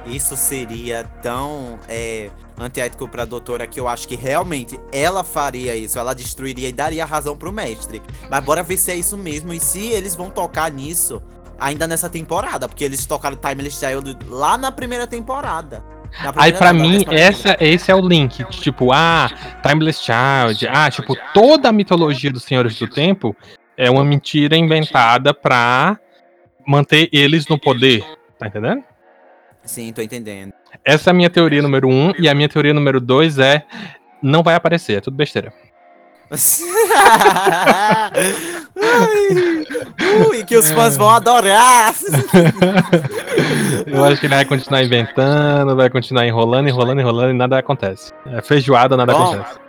Isso seria tão é, antiético pra doutora que eu acho que realmente ela faria isso. Ela destruiria e daria razão pro mestre. Mas bora ver se é isso mesmo e se eles vão tocar nisso ainda nessa temporada. Porque eles tocaram Timeless Child lá na primeira temporada. Aí na mim, essa, esse é o link. Tipo, ah, Timeless Child. Ah, tipo, toda a mitologia dos Senhores do Tempo é uma mentira inventada pra manter eles no poder. Tá entendendo? Sim, tô entendendo. Essa é a minha teoria número um, e a minha teoria número dois é não vai aparecer, é tudo besteira. Ui, que os fãs vão adorar. Eu acho que ele vai continuar inventando, vai continuar enrolando, enrolando, enrolando e nada acontece. É feijoada, nada Bom. acontece.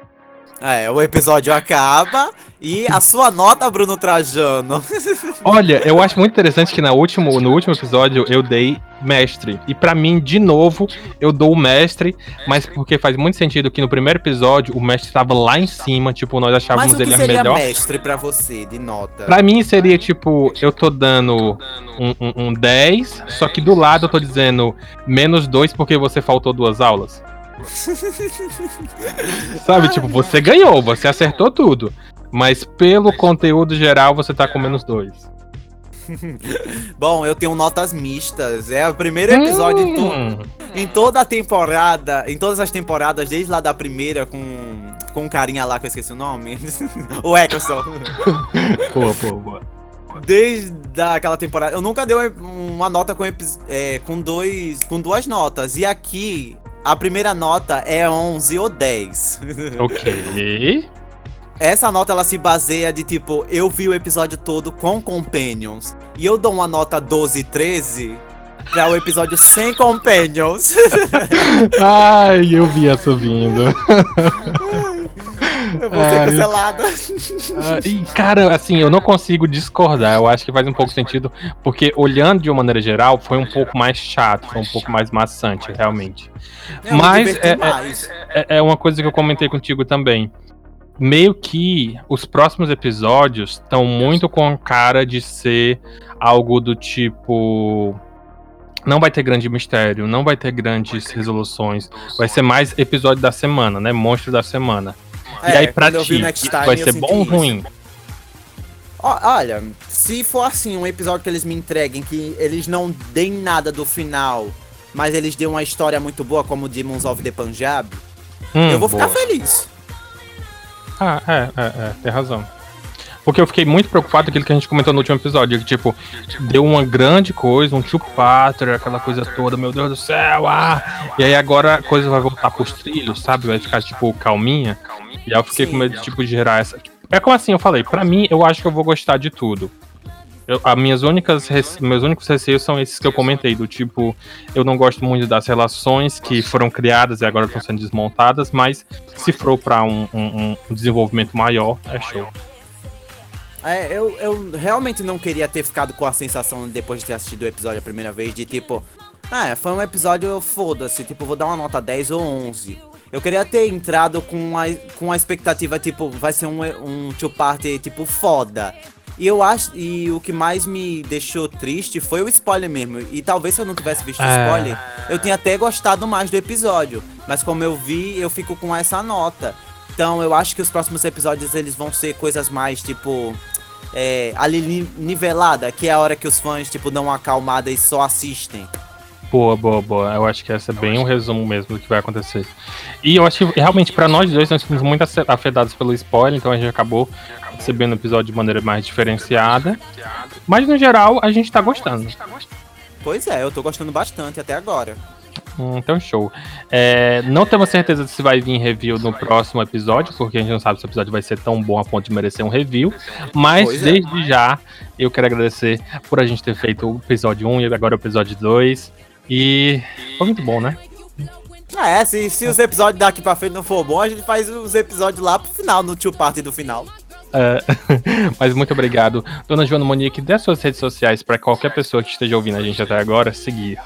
É, o episódio acaba e a sua nota, Bruno Trajano. [laughs] Olha, eu acho muito interessante que na último, no último episódio eu dei mestre. E pra mim, de novo, eu dou o mestre, mas porque faz muito sentido que no primeiro episódio o mestre estava lá em cima, tipo, nós Mas achávamos o que ele seria melhor. mestre pra você, de nota? Pra mim seria tipo, eu tô dando um, um, um 10, só que do lado eu tô dizendo menos 2 porque você faltou duas aulas. [laughs] Sabe, tipo, você ganhou, você acertou tudo. Mas pelo conteúdo geral você tá com menos 2. [laughs] Bom, eu tenho notas mistas. É o primeiro episódio em, Hum, em toda a temporada, em todas as temporadas, desde lá da primeira, com, com um carinha lá que eu esqueci o nome. [laughs] o Eccleston. boa, boa, boa. Desde aquela temporada. Eu nunca dei uma nota com, é, com, dois, com duas notas. E aqui, a primeira nota é 11 ou 10. Ok. Essa nota ela se baseia de tipo, eu vi o episódio todo com Companions. E eu dou uma nota 12 e 13 pra o episódio sem Companions. [laughs] Ai, eu vi essa vindo. [laughs] eu vou ser Ai. cancelada. [laughs] Ah, e, cara, assim, eu não consigo discordar. Eu acho que faz um pouco sentido, porque olhando de uma maneira geral, foi um pouco mais chato, foi um pouco mais maçante, realmente. Me Mas é- mais. É, é uma coisa que eu comentei contigo também. Meio que os próximos episódios estão muito com a cara de ser algo do tipo. Não vai ter grande mistério, não vai ter grandes resoluções. Vai ser mais episódio da semana, né? Monstro da semana. E É, aí, pra ti, o Next Time, vai ser bom ou isso. ruim? Ó, Olha, se for assim, um episódio que eles me entreguem, que eles não deem nada do final, mas eles dêem uma história muito boa, como Demons of the Punjab, Hum, eu vou ficar boa. feliz. Ah, é, é, é, tem razão. Porque eu fiquei muito preocupado com aquilo que a gente comentou no último episódio, que, tipo, deu uma grande coisa, um two-patter, aquela coisa toda, meu Deus do céu, ah! E aí agora a coisa vai voltar pros trilhos, sabe? Vai ficar, tipo, calminha. E aí eu fiquei Sim, com medo, tipo, de gerar essa... É como assim, eu falei, pra mim, eu acho que eu vou gostar de tudo. Eu, as minhas únicas, rece- meus únicos receios são esses que eu comentei, do tipo, eu não gosto muito das relações que foram criadas e agora estão sendo desmontadas, mas se for pra um, um- um desenvolvimento maior, é show. É, eu, eu realmente não queria ter ficado com a sensação, depois de ter assistido o episódio a primeira vez, de tipo, ah, foi um episódio foda-se, tipo, vou dar uma nota 10 ou 11. Eu queria ter entrado com a, com a expectativa, tipo, vai ser um, um two-party, tipo, foda. E eu acho, e o que mais me deixou triste foi o spoiler mesmo. E talvez se eu não tivesse visto o É. spoiler, eu tinha até gostado mais do episódio. Mas como eu vi, eu fico com essa nota. Então eu acho que os próximos episódios eles vão ser coisas mais tipo. É, ali ni- nivelada, que é a hora que os fãs, tipo, dão uma acalmada e só assistem. Boa, boa, boa. Eu acho que essa é bem um resumo mesmo do que vai acontecer. E eu acho que realmente pra nós dois nós fomos muito afetados pelo spoiler, então a gente acabou recebendo o episódio de maneira mais diferenciada. Mas no geral a gente tá gostando. Pois é, eu tô gostando bastante até agora. Hum, Então, show. É, não temos certeza se vai vir review no próximo episódio, porque a gente não sabe se o episódio vai ser tão bom a ponto de merecer um review. Mas, Pois é. desde já, eu quero agradecer por a gente ter feito o episódio 1 e agora o episódio 2. E foi muito bom, né? Ah, é, se, se os episódios daqui pra frente não for bom, a gente faz os episódios lá pro final, no tio party do final. É, [laughs] mas muito obrigado. Dona Joana Monique, dê as suas redes sociais para qualquer pessoa que esteja ouvindo a gente até agora seguir.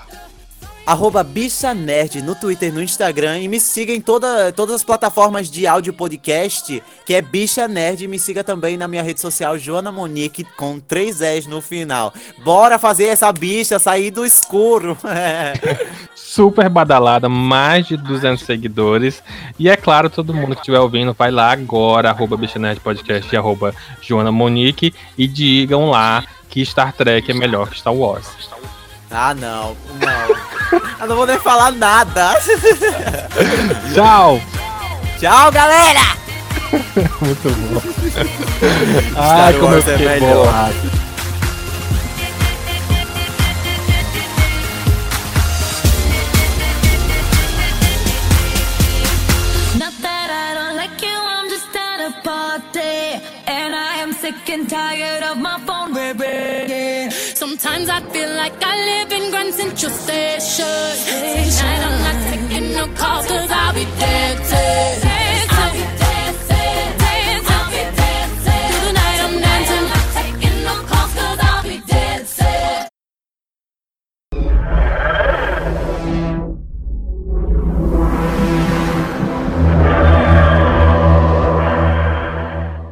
Arroba Bicha Nerd no Twitter e no Instagram. E me siga em toda, todas as plataformas de áudio podcast, que é Bicha Nerd. E me siga também na minha rede social, Joana Monique, com três S no final. Bora fazer essa bicha sair do escuro. [laughs] Super badalada, mais de 200 seguidores. E é claro, todo mundo que estiver ouvindo, vai lá agora, arroba Bicha Nerd Podcast arroba Joana Monique, e digam lá que Star Trek é melhor que Star Wars. ah, não, não. Eu não vou nem falar nada. Tchau. Tchau, galera. [laughs] Muito bom. Ai, Star como Wars eu é fiquei é bolado. sick and tired of my phone. Sometimes I feel like I live in Grand Central Station. Tonight I'm not taking no calls cause I'll be dead.